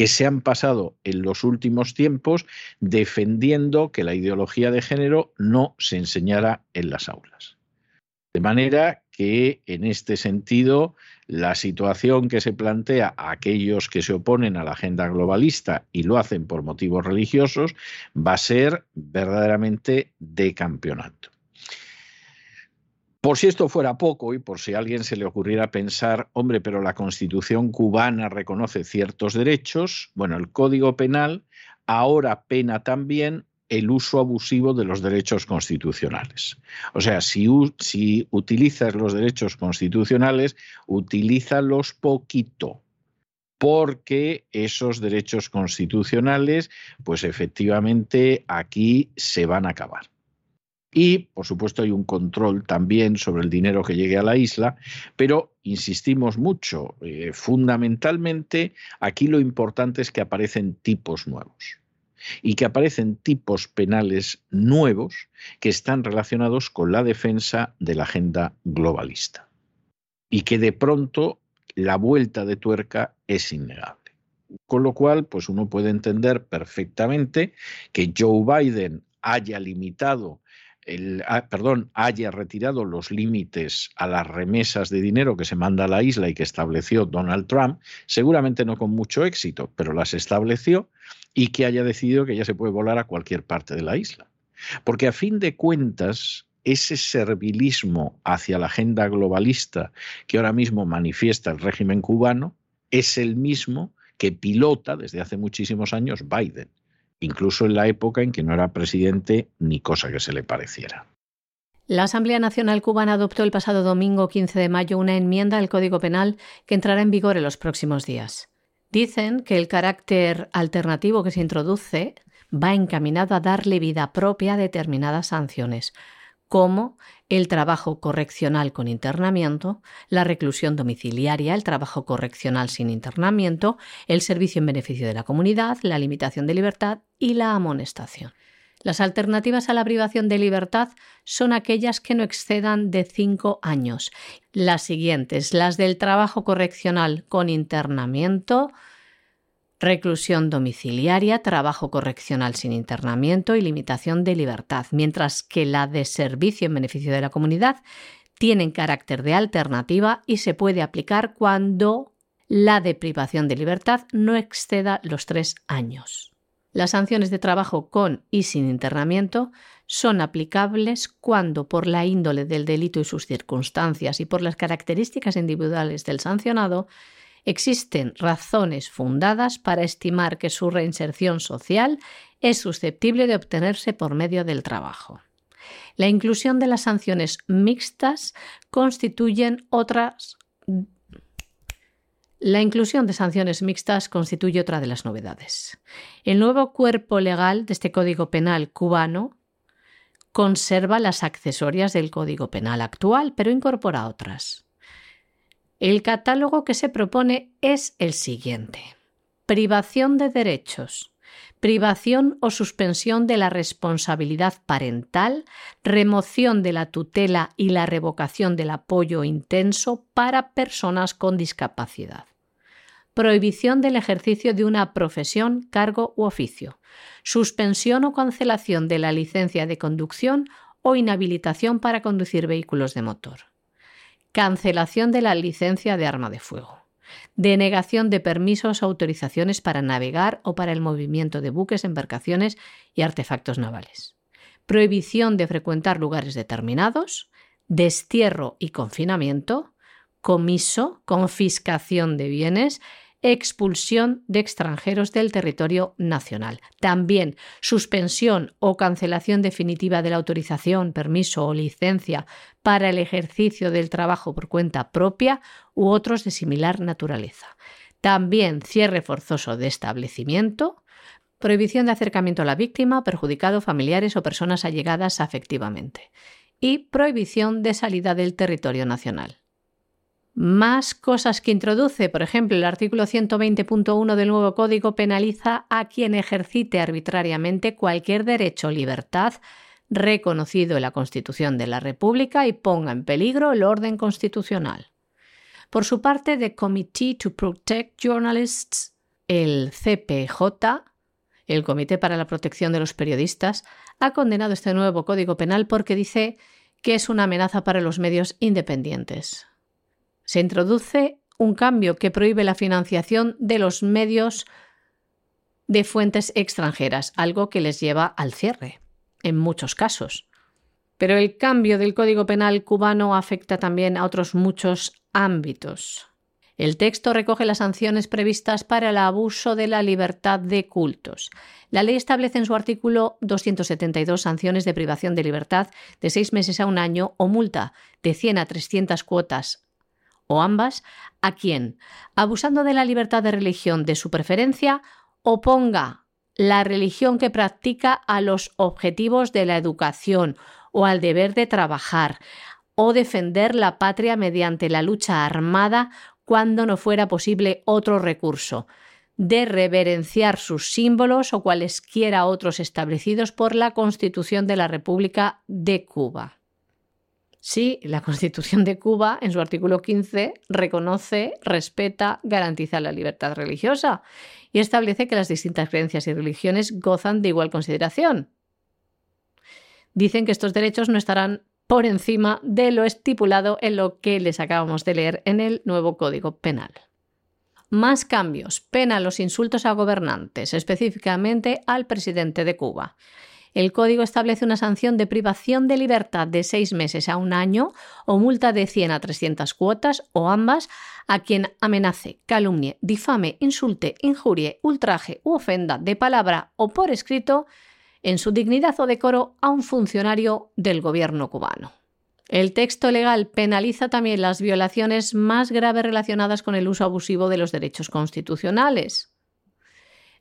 que se han pasado en los últimos tiempos defendiendo que la ideología de género no se enseñara en las aulas. De manera que en este sentido la situación que se plantea a aquellos que se oponen a la agenda globalista y lo hacen por motivos religiosos va a ser verdaderamente de campeonato. Por si esto fuera poco y por si a alguien se le ocurriera pensar, hombre, pero la constitución cubana reconoce ciertos derechos, bueno, el Código Penal ahora pena también el uso abusivo de los derechos constitucionales. O sea, si, utilizas los derechos constitucionales, utilízalos poquito porque esos derechos constitucionales, pues efectivamente aquí se van a acabar. Y, por supuesto, hay un control también sobre el dinero que llegue a la isla, pero insistimos mucho, eh, fundamentalmente aquí lo importante es que aparecen tipos nuevos y que aparecen tipos penales nuevos que están relacionados con la defensa de la agenda globalista y que de pronto la vuelta de tuerca es innegable. Con lo cual, pues uno puede entender perfectamente que Joe Biden haya limitado el, ah, perdón, haya retirado los límites a las remesas de dinero que se manda a la isla y que estableció Donald Trump, seguramente no con mucho éxito, pero las estableció y que haya decidido que ya se puede volar a cualquier parte de la isla. Porque a fin de cuentas, ese servilismo hacia la agenda globalista que ahora mismo manifiesta el régimen cubano es el mismo que pilota desde hace muchísimos años Biden, incluso en la época en que no era presidente ni cosa que se le pareciera. La Asamblea Nacional Cubana adoptó el pasado domingo 15 de mayo una enmienda al Código Penal que entrará en vigor en los próximos días. Dicen que el carácter alternativo que se introduce va encaminado a darle vida propia a determinadas sanciones, como el trabajo correccional con internamiento, la reclusión domiciliaria, el trabajo correccional sin internamiento, el servicio en beneficio de la comunidad, la limitación de libertad y la amonestación. Las alternativas a la privación de libertad son aquellas que no excedan de cinco años. Las siguientes, las del trabajo correccional con internamiento, reclusión domiciliaria, trabajo correccional sin internamiento y limitación de libertad, mientras que la de servicio en beneficio de la comunidad tienen carácter de alternativa y se puede aplicar cuando la de privación de libertad no exceda los tres años. Las sanciones de trabajo con y sin internamiento son aplicables cuando, por la índole del delito y sus circunstancias y por las características individuales del sancionado, existen razones fundadas para estimar que su reinserción social es susceptible de obtenerse por medio del trabajo. La inclusión de las sanciones mixtas constituyen otras la inclusión de sanciones mixtas constituye otra de las novedades. El nuevo cuerpo legal de este Código Penal cubano conserva las accesorias del Código Penal actual, pero incorpora otras. El catálogo que se propone es el siguiente. Privación de derechos, privación o suspensión de la responsabilidad parental, remoción de la tutela y la revocación del apoyo intenso para personas con discapacidad. Prohibición del ejercicio de una profesión, cargo u oficio. Suspensión o cancelación de la licencia de conducción o inhabilitación para conducir vehículos de motor cancelación de la licencia de arma de fuego, denegación de permisos o autorizaciones para navegar o para el movimiento de buques, embarcaciones y artefactos navales, prohibición de frecuentar lugares determinados, destierro y confinamiento, comiso, confiscación de bienes expulsión de extranjeros del territorio nacional. También suspensión o cancelación definitiva de la autorización, permiso o licencia para el ejercicio del trabajo por cuenta propia u otros de similar naturaleza. También cierre forzoso de establecimiento, prohibición de acercamiento a la víctima, perjudicado, familiares o personas allegadas afectivamente, y prohibición de salida del territorio nacional más cosas que introduce. Por ejemplo, el artículo 120.1 del nuevo código penaliza a quien ejercite arbitrariamente cualquier derecho o libertad reconocido en la Constitución de la República y ponga en peligro el orden constitucional. Por su parte, The Committee to Protect Journalists, el CPJ, el Comité para la Protección de los Periodistas, ha condenado este nuevo Código Penal porque dice que es una amenaza para los medios independientes se introduce un cambio que prohíbe la financiación de los medios de fuentes extranjeras, algo que les lleva al cierre, en muchos casos. Pero el cambio del Código Penal cubano afecta también a otros muchos ámbitos. El texto recoge las sanciones previstas para el abuso de la libertad de cultos. La ley establece en su artículo 272 sanciones de privación de libertad de seis meses a un año o multa de 100 a 300 cuotas o ambas a quien, abusando de la libertad de religión de su preferencia, oponga la religión que practica a los objetivos de la educación o al deber de trabajar, o defender la patria mediante la lucha armada cuando no fuera posible otro recurso, de reverenciar sus símbolos o cualesquiera otros establecidos por la Constitución de la República de Cuba. Sí, la Constitución de Cuba, en su artículo 15, reconoce, respeta, garantiza la libertad religiosa y establece que las distintas creencias y religiones gozan de igual consideración. Dicen que estos derechos no estarán por encima de lo estipulado en lo que les acabamos de leer en el nuevo Código Penal. Más cambios. Pena los insultos a gobernantes, específicamente al presidente de Cuba. El código establece una sanción de privación de libertad de seis meses a un año o multa de 100 a 300 cuotas o ambas a quien amenace, calumnie, difame, insulte, injurie, ultraje u ofenda de palabra o por escrito en su dignidad o decoro a un funcionario del gobierno cubano. El texto legal penaliza también las violaciones más graves relacionadas con el uso abusivo de los derechos constitucionales,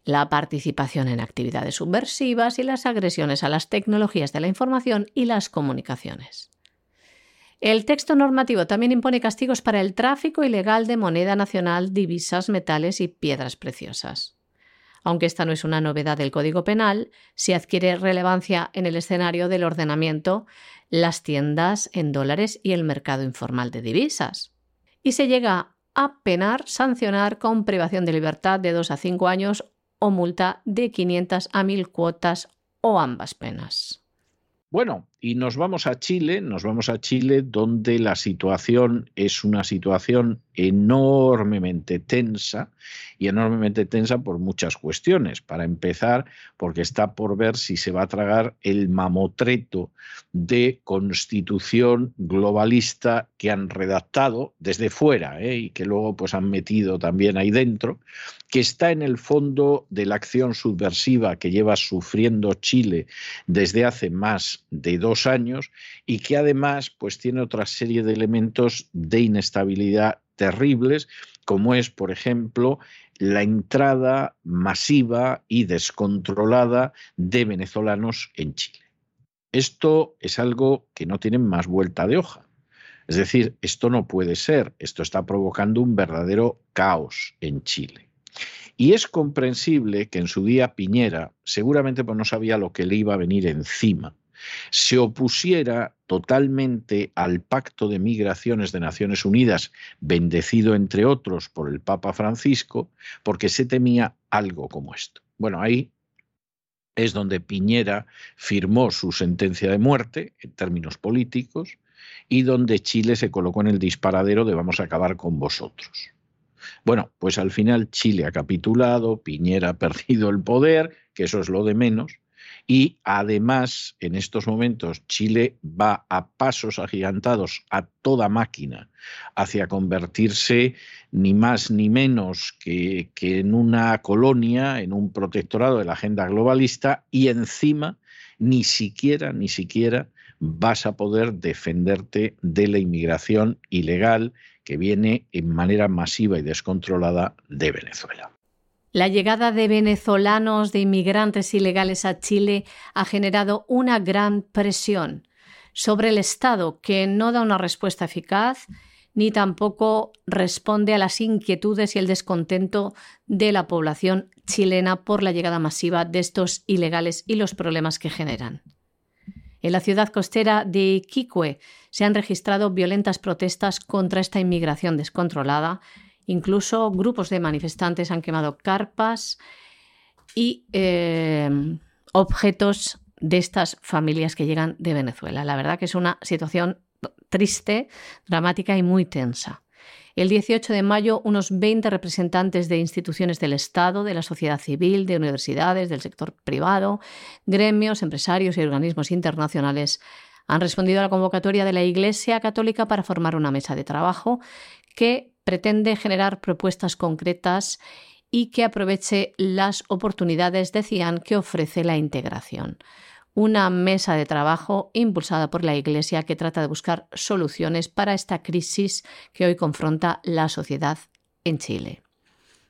la participación en actividades subversivas y las agresiones a las tecnologías de la información y las comunicaciones. El texto normativo también impone castigos para el tráfico ilegal de moneda nacional, divisas, metales y piedras preciosas. Aunque esta no es una novedad del Código Penal, si adquiere relevancia en el escenario del ordenamiento las tiendas en dólares y el mercado informal de divisas. Y se llega a penar, sancionar con privación de libertad de 2 a 5 años o multa de 500 a 1000 cuotas o ambas penas. Bueno, y nos vamos a Chile, nos vamos a Chile donde la situación es una situación enormemente tensa y enormemente tensa por muchas cuestiones. Para empezar, porque está por ver si se va a tragar el mamotreto de constitución globalista que han redactado desde fuera ¿eh? y que luego pues han metido también ahí dentro, que está en el fondo de la acción subversiva que lleva sufriendo Chile desde hace más de dos años y que además pues tiene otra serie de elementos de inestabilidad terribles, como es, por ejemplo, la entrada masiva y descontrolada de venezolanos en Chile. Esto es algo que no tiene más vuelta de hoja. Es decir, esto no puede ser, esto está provocando un verdadero caos en Chile. Y es comprensible que en su día Piñera, seguramente pues no sabía lo que le iba a venir encima, se opusiera totalmente al Pacto de Migraciones de Naciones Unidas, bendecido entre otros por el Papa Francisco, porque se temía algo como esto. Bueno, ahí es donde Piñera firmó su sentencia de muerte en términos políticos y donde Chile se colocó en el disparadero de vamos a acabar con vosotros. Bueno, pues al final Chile ha capitulado, Piñera ha perdido el poder, que eso es lo de menos, y además en estos momentos Chile va a pasos agigantados a toda máquina hacia convertirse ni más ni menos que, en una colonia, en un protectorado de la agenda globalista y encima ni siquiera, ni siquiera vas a poder defenderte de la inmigración ilegal que viene en manera masiva y descontrolada de Venezuela. La llegada de venezolanos, de inmigrantes ilegales a Chile ha generado una gran presión sobre el Estado, que no da una respuesta eficaz ni tampoco responde a las inquietudes y el descontento de la población chilena por la llegada masiva de estos ilegales y los problemas que generan. En la ciudad costera de Iquique se han registrado violentas protestas contra esta inmigración descontrolada. Incluso grupos de manifestantes han quemado carpas y eh, objetos de estas familias que llegan de Venezuela. La verdad que es una situación triste, dramática y muy tensa. El 18 de mayo, unos 20 representantes de instituciones del Estado, de la sociedad civil, de universidades, del sector privado, gremios, empresarios y organismos internacionales han respondido a la convocatoria de la Iglesia Católica para formar una mesa de trabajo que pretende generar propuestas concretas y que aproveche las oportunidades, decían, que ofrece la integración. Una mesa de trabajo impulsada por la Iglesia que trata de buscar soluciones para esta crisis que hoy confronta la sociedad en Chile.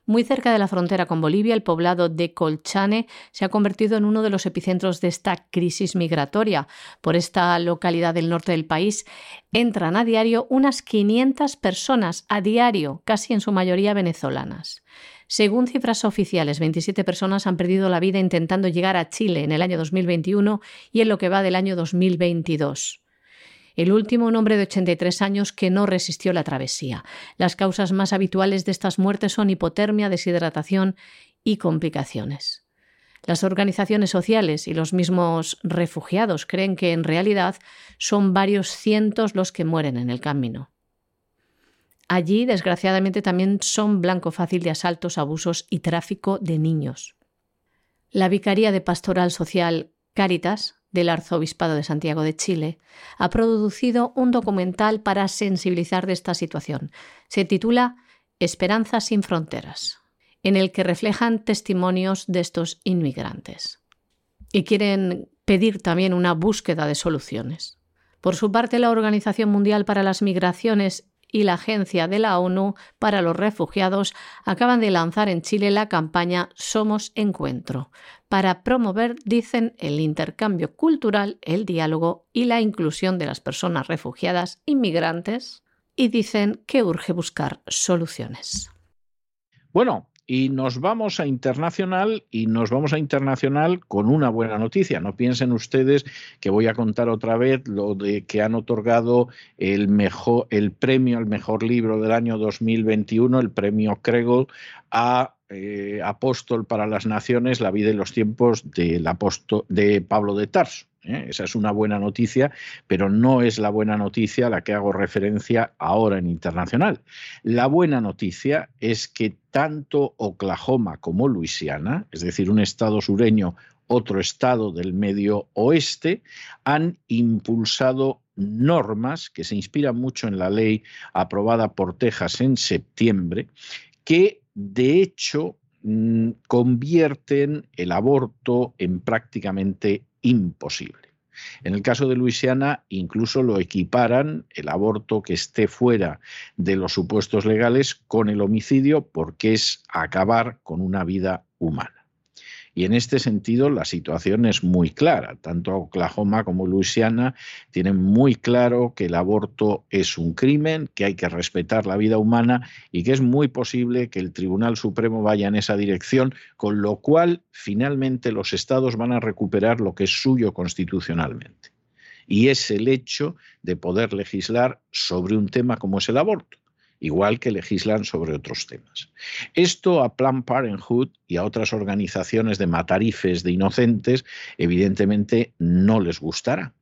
Muy cerca de la frontera con Bolivia, el poblado de Colchane se ha convertido en uno de los epicentros de esta crisis migratoria. Por esta localidad del norte del país entran a diario unas 500 personas a diario, casi en su mayoría venezolanas. Según cifras oficiales, 27 personas han perdido la vida intentando llegar a Chile en el año 2021 y en lo que va del año 2022 el último un hombre de 83 años que no resistió la travesía. Las causas más habituales de estas muertes son hipotermia, deshidratación y complicaciones. Las organizaciones sociales y los mismos refugiados creen que en realidad son varios cientos los que mueren en el camino. Allí, desgraciadamente, también son blanco fácil de asaltos, abusos y tráfico de niños. La Vicaría de Pastoral Social Cáritas del Arzobispado de Santiago de Chile, ha producido un documental para sensibilizar de esta situación. Se titula Esperanza sin fronteras, en el que reflejan testimonios de estos inmigrantes. Y quieren pedir también una búsqueda de soluciones. Por su parte, la Organización Mundial para las Migraciones y la Agencia de la ONU para los Refugiados acaban de lanzar en Chile la campaña Somos Encuentro, para promover, dicen, el intercambio cultural, el diálogo y la inclusión de las personas refugiadas inmigrantes, y dicen que urge buscar soluciones. Bueno, y nos vamos a internacional y nos vamos a internacional con una buena noticia. No piensen ustedes que voy a contar otra vez lo de que han otorgado el mejor el premio al mejor libro del año 2021, el premio Kregel a eh, Apóstol para las Naciones, la vida y los tiempos del apóstol de Pablo de Tarso. ¿Eh? Esa es una buena noticia, pero no es la buena noticia a la que hago referencia ahora en internacional. La buena noticia es que tanto Oklahoma como Luisiana, es decir, un estado sureño, otro estado del medio oeste, han impulsado normas que se inspiran mucho en la ley aprobada por Texas en septiembre, que de hecho mm, convierten el aborto en prácticamente imposible. En el caso de Luisiana, incluso lo equiparan el aborto que esté fuera de los supuestos legales con el homicidio porque es acabar con una vida humana. Y en este sentido la situación es muy clara. Tanto Oklahoma como Luisiana tienen muy claro que el aborto es un crimen, que hay que respetar la vida humana y que es muy posible que el Tribunal Supremo vaya en esa dirección, con lo cual finalmente los estados van a recuperar lo que es suyo constitucionalmente. Y es el hecho de poder legislar sobre un tema como es el aborto igual que legislan sobre otros temas. Esto a Planned Parenthood y a otras organizaciones de matarifes de inocentes evidentemente no les gustará.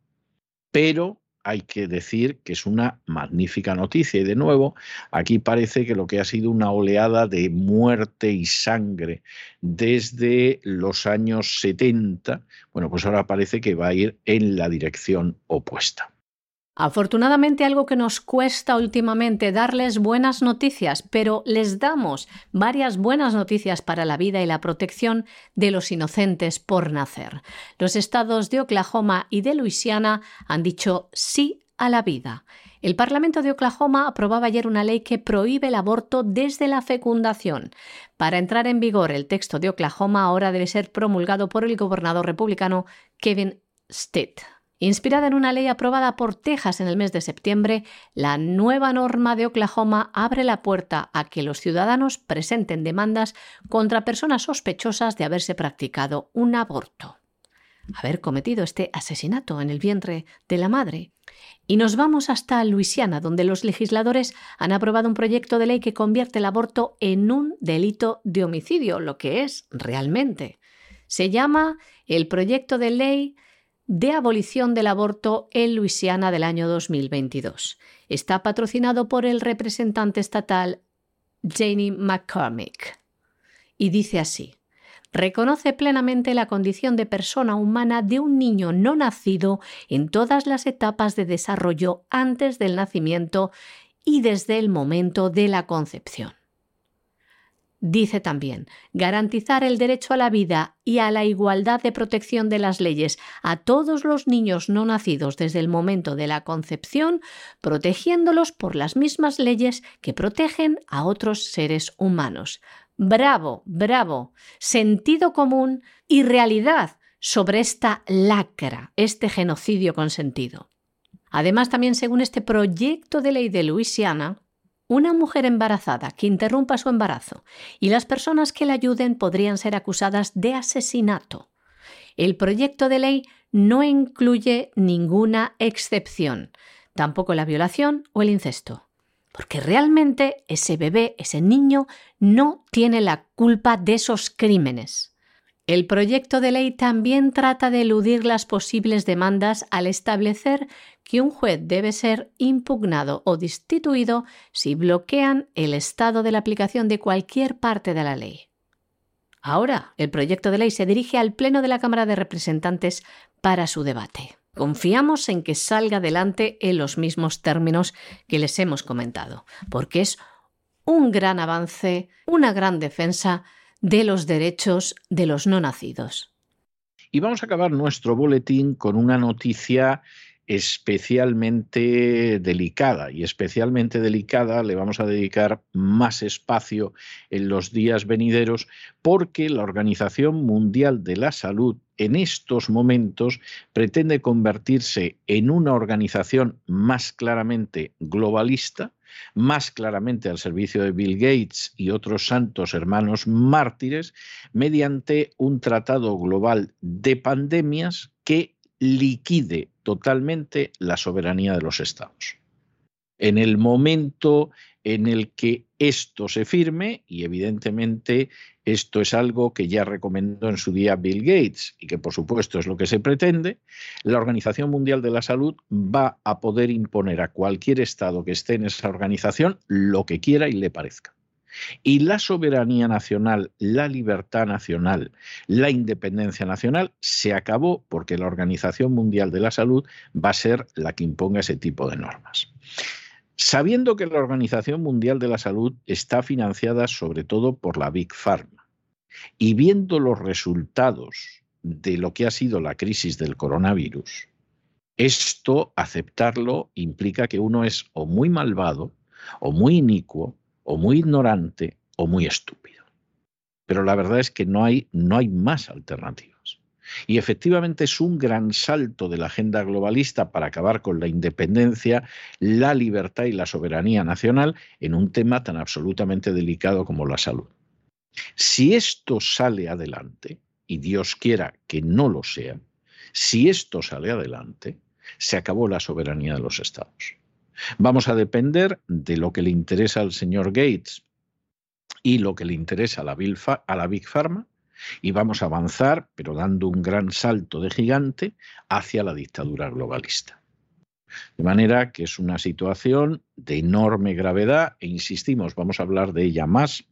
Pero hay que decir que es una magnífica noticia. Y de nuevo, aquí parece que lo que ha sido una oleada de muerte y sangre desde los años 70, bueno, pues ahora parece que va a ir en la dirección opuesta. Afortunadamente algo que nos cuesta últimamente darles buenas noticias, pero les damos varias buenas noticias para la vida y la protección de los inocentes por nacer. Los estados de Oklahoma y de Luisiana han dicho sí a la vida. El Parlamento de Oklahoma aprobaba ayer una ley que prohíbe el aborto desde la fecundación. Para entrar en vigor, el texto de Oklahoma ahora debe ser promulgado por el gobernador republicano Kevin Stitt. Inspirada en una ley aprobada por Texas en el mes de septiembre, la nueva norma de Oklahoma abre la puerta a que los ciudadanos presenten demandas contra personas sospechosas de haberse practicado un aborto, haber cometido este asesinato en el vientre de la madre. Y nos vamos hasta Luisiana, donde los legisladores han aprobado un proyecto de ley que convierte el aborto en un delito de homicidio, lo que es realmente. Se llama el proyecto de ley de abolición del aborto en Luisiana del año 2022. Está patrocinado por el representante estatal Janie McCormick y dice así. Reconoce plenamente la condición de persona humana de un niño no nacido en todas las etapas de desarrollo antes del nacimiento y desde el momento de la concepción. Dice también, garantizar el derecho a la vida y a la igualdad de protección de las leyes a todos los niños no nacidos desde el momento de la concepción, protegiéndolos por las mismas leyes que protegen a otros seres humanos. Bravo, bravo. Sentido común y realidad sobre esta lacra, este genocidio consentido. Además, también según este proyecto de ley de Luisiana, una mujer embarazada que interrumpa su embarazo y las personas que la ayuden podrían ser acusadas de asesinato. El proyecto de ley no incluye ninguna excepción, tampoco la violación o el incesto, porque realmente ese bebé, ese niño, no tiene la culpa de esos crímenes. El proyecto de ley también trata de eludir las posibles demandas al establecer que un juez debe ser impugnado o destituido si bloquean el estado de la aplicación de cualquier parte de la ley. Ahora, el proyecto de ley se dirige al Pleno de la Cámara de Representantes para su debate. Confiamos en que salga adelante en los mismos términos que les hemos comentado, porque es un gran avance, una gran defensa de los derechos de los no nacidos. Y vamos a acabar nuestro boletín con una noticia especialmente delicada y especialmente delicada le vamos a dedicar más espacio en los días venideros porque la Organización Mundial de la Salud en estos momentos pretende convertirse en una organización más claramente globalista, más claramente al servicio de Bill Gates y otros santos hermanos mártires, mediante un tratado global de pandemias que liquide totalmente la soberanía de los estados. En el momento en el que esto se firme, y evidentemente esto es algo que ya recomendó en su día Bill Gates y que por supuesto es lo que se pretende, la Organización Mundial de la Salud va a poder imponer a cualquier Estado que esté en esa organización lo que quiera y le parezca. Y la soberanía nacional, la libertad nacional, la independencia nacional se acabó porque la Organización Mundial de la Salud va a ser la que imponga ese tipo de normas. Sabiendo que la Organización Mundial de la Salud está financiada sobre todo por la Big Pharma y viendo los resultados de lo que ha sido la crisis del coronavirus, esto, aceptarlo, implica que uno es o muy malvado, o muy inicuo, o muy ignorante, o muy estúpido. Pero la verdad es que no hay, no hay más alternativas. Y efectivamente es un gran salto de la agenda globalista para acabar con la independencia, la libertad y la soberanía nacional en un tema tan absolutamente delicado como la salud. Si esto sale adelante, y Dios quiera que no lo sea, si esto sale adelante, se acabó la soberanía de los estados. Vamos a depender de lo que le interesa al señor Gates y lo que le interesa a la, Big Pharma y vamos a avanzar, pero dando un gran salto de gigante, hacia la dictadura globalista. De manera que es una situación de enorme gravedad e insistimos, vamos a hablar de ella más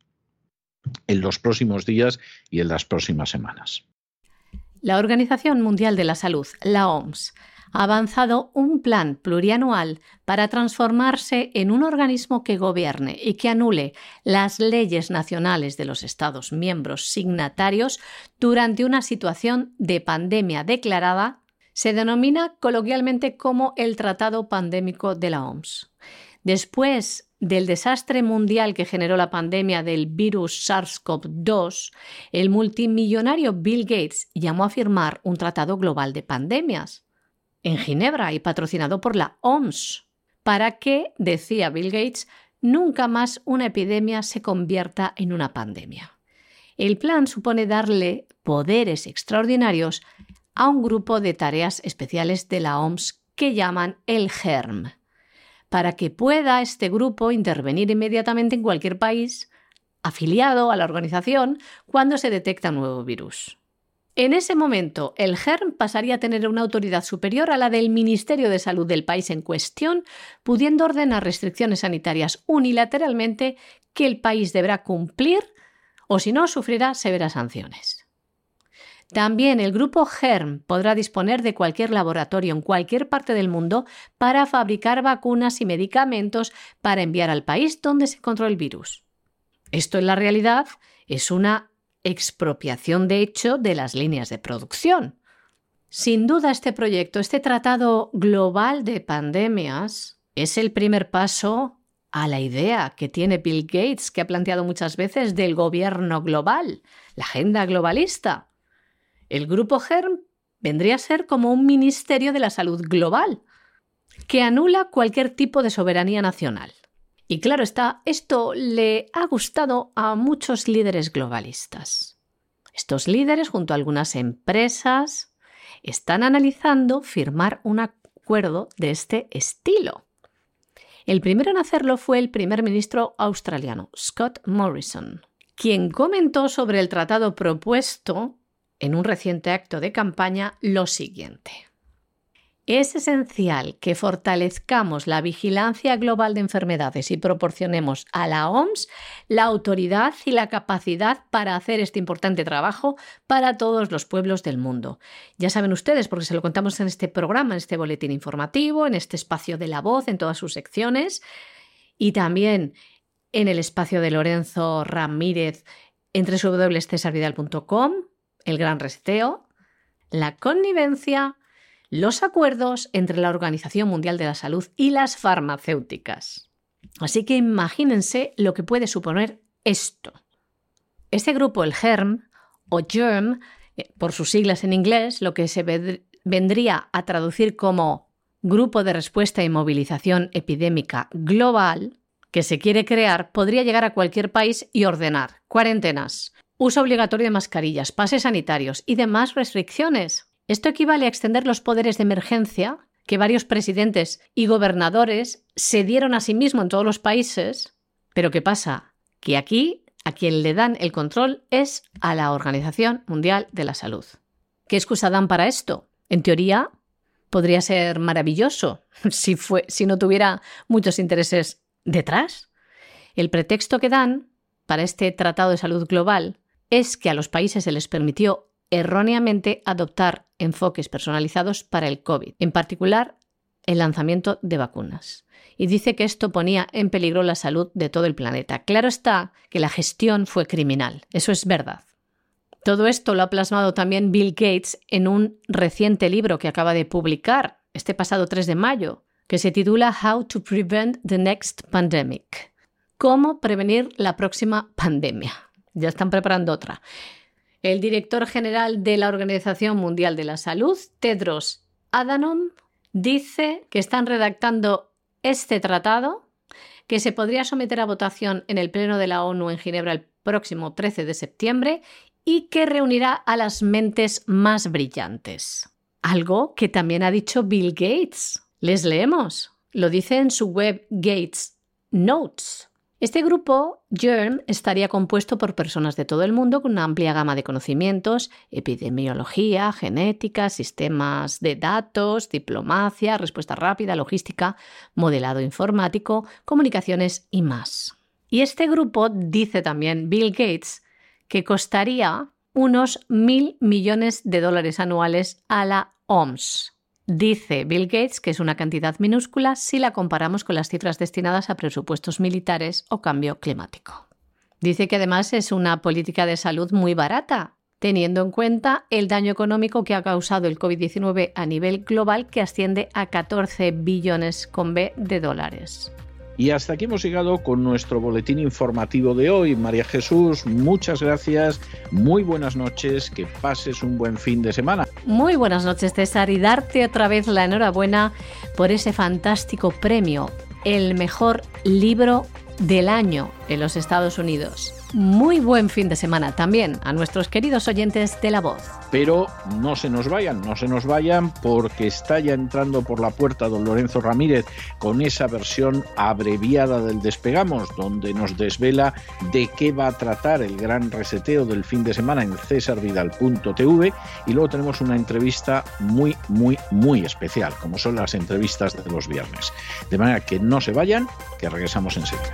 en los próximos días y en las próximas semanas. La Organización Mundial de la Salud, la OMS, ha avanzado un plan plurianual para transformarse en un organismo que gobierne y que anule las leyes nacionales de los Estados miembros signatarios durante una situación de pandemia declarada, se denomina coloquialmente como el Tratado Pandémico de la OMS. Después del desastre mundial que generó la pandemia del virus SARS-CoV-2, el multimillonario Bill Gates llamó a firmar un tratado global de pandemias en Ginebra y patrocinado por la OMS, para que, decía Bill Gates, nunca más una epidemia se convierta en una pandemia. El plan supone darle poderes extraordinarios a un grupo de tareas especiales de la OMS que llaman el GERM, para que pueda este grupo intervenir inmediatamente en cualquier país afiliado a la organización cuando se detecta un nuevo virus. En ese momento, el GERM pasaría a tener una autoridad superior a la del Ministerio de Salud del país en cuestión, pudiendo ordenar restricciones sanitarias unilateralmente que el país deberá cumplir o si no, sufrirá severas sanciones. También el grupo GERM podrá disponer de cualquier laboratorio en cualquier parte del mundo para fabricar vacunas y medicamentos para enviar al país donde se encontró el virus. Esto en la realidad es una expropiación de hecho de las líneas de producción. Sin duda este proyecto, este tratado global de pandemias, es el primer paso a la idea que tiene Bill Gates, que ha planteado muchas veces del gobierno global, la agenda globalista. El grupo GERM vendría a ser como un ministerio de la salud global, que anula cualquier tipo de soberanía nacional. Y claro está, esto le ha gustado a muchos líderes globalistas. Estos líderes, junto a algunas empresas, están analizando firmar un acuerdo de este estilo. El primero en hacerlo fue el primer ministro australiano, Scott Morrison, quien comentó sobre el tratado propuesto en un reciente acto de campaña lo siguiente. Es esencial que fortalezcamos la vigilancia global de enfermedades y proporcionemos a la OMS la autoridad y la capacidad para hacer este importante trabajo para todos los pueblos del mundo. Ya saben ustedes, porque se lo contamos en este programa, en este boletín informativo, en este espacio de la voz, en todas sus secciones y también en el espacio de Lorenzo Ramírez en www.cesarvidal.com, el gran reseteo, la connivencia, los acuerdos entre la Organización Mundial de la Salud y las farmacéuticas. Así que imagínense lo que puede suponer esto. Este grupo, el GERM o GERM, eh, por sus siglas en inglés, lo que se vendría a traducir como Grupo de Respuesta y Movilización Epidémica Global, que se quiere crear, podría llegar a cualquier país y ordenar cuarentenas, uso obligatorio de mascarillas, pases sanitarios y demás restricciones esto equivale a extender los poderes de emergencia que varios presidentes y gobernadores se dieron a sí mismos en todos los países. Pero ¿qué pasa? Que aquí a quien le dan el control es a la Organización Mundial de la Salud. ¿Qué excusa dan para esto? En teoría, podría ser maravilloso si, si no tuviera muchos intereses detrás. El pretexto que dan para este Tratado de Salud Global es que a los países se les permitió erróneamente adoptar enfoques personalizados para el COVID, en particular el lanzamiento de vacunas. Y dice que esto ponía en peligro la salud de todo el planeta. Claro está que la gestión fue criminal, eso es verdad. Todo esto lo ha plasmado también Bill Gates en un reciente libro que acaba de publicar este pasado 3 de mayo, que se titula How to Prevent the Next Pandemic. ¿Cómo prevenir la próxima pandemia? Ya están preparando otra. El director general de la Organización Mundial de la Salud, Tedros Adhanom, dice que están redactando este tratado que se podría someter a votación en el Pleno de la ONU en Ginebra el próximo 13 de septiembre y que reunirá a las mentes más brillantes. Algo que también ha dicho Bill Gates. Les leemos. Lo dice en su web Gates Notes. Este grupo, GERM, estaría compuesto por personas de todo el mundo con una amplia gama de conocimientos, epidemiología, genética, sistemas de datos, diplomacia, respuesta rápida, logística, modelado informático, comunicaciones y más. Y este grupo, dice también Bill Gates, que costaría unos mil millones de dólares anuales a la OMS, Dice Bill Gates que es una cantidad minúscula si la comparamos con las cifras destinadas a presupuestos militares o cambio climático. Dice que además es una política de salud muy barata, teniendo en cuenta el daño económico que ha causado el COVID-19 a nivel global que asciende a 14 billones con B de dólares. Y hasta aquí hemos llegado con nuestro boletín informativo de hoy. María Jesús, muchas gracias, muy buenas noches, que pases un buen fin de semana. Muy buenas noches, César, y darte otra vez la enhorabuena por ese fantástico premio, el mejor libro del año en los Estados Unidos. Muy buen fin de semana también a nuestros queridos oyentes de La Voz. Pero no se nos vayan, no se nos vayan porque está ya entrando por la puerta don Lorenzo Ramírez con esa versión abreviada del Despegamos, donde nos desvela de qué va a tratar el gran reseteo del fin de semana en cesarvidal.tv y luego tenemos una entrevista muy, muy, muy especial, como son las entrevistas de los viernes. De manera que no se vayan, que regresamos enseguida.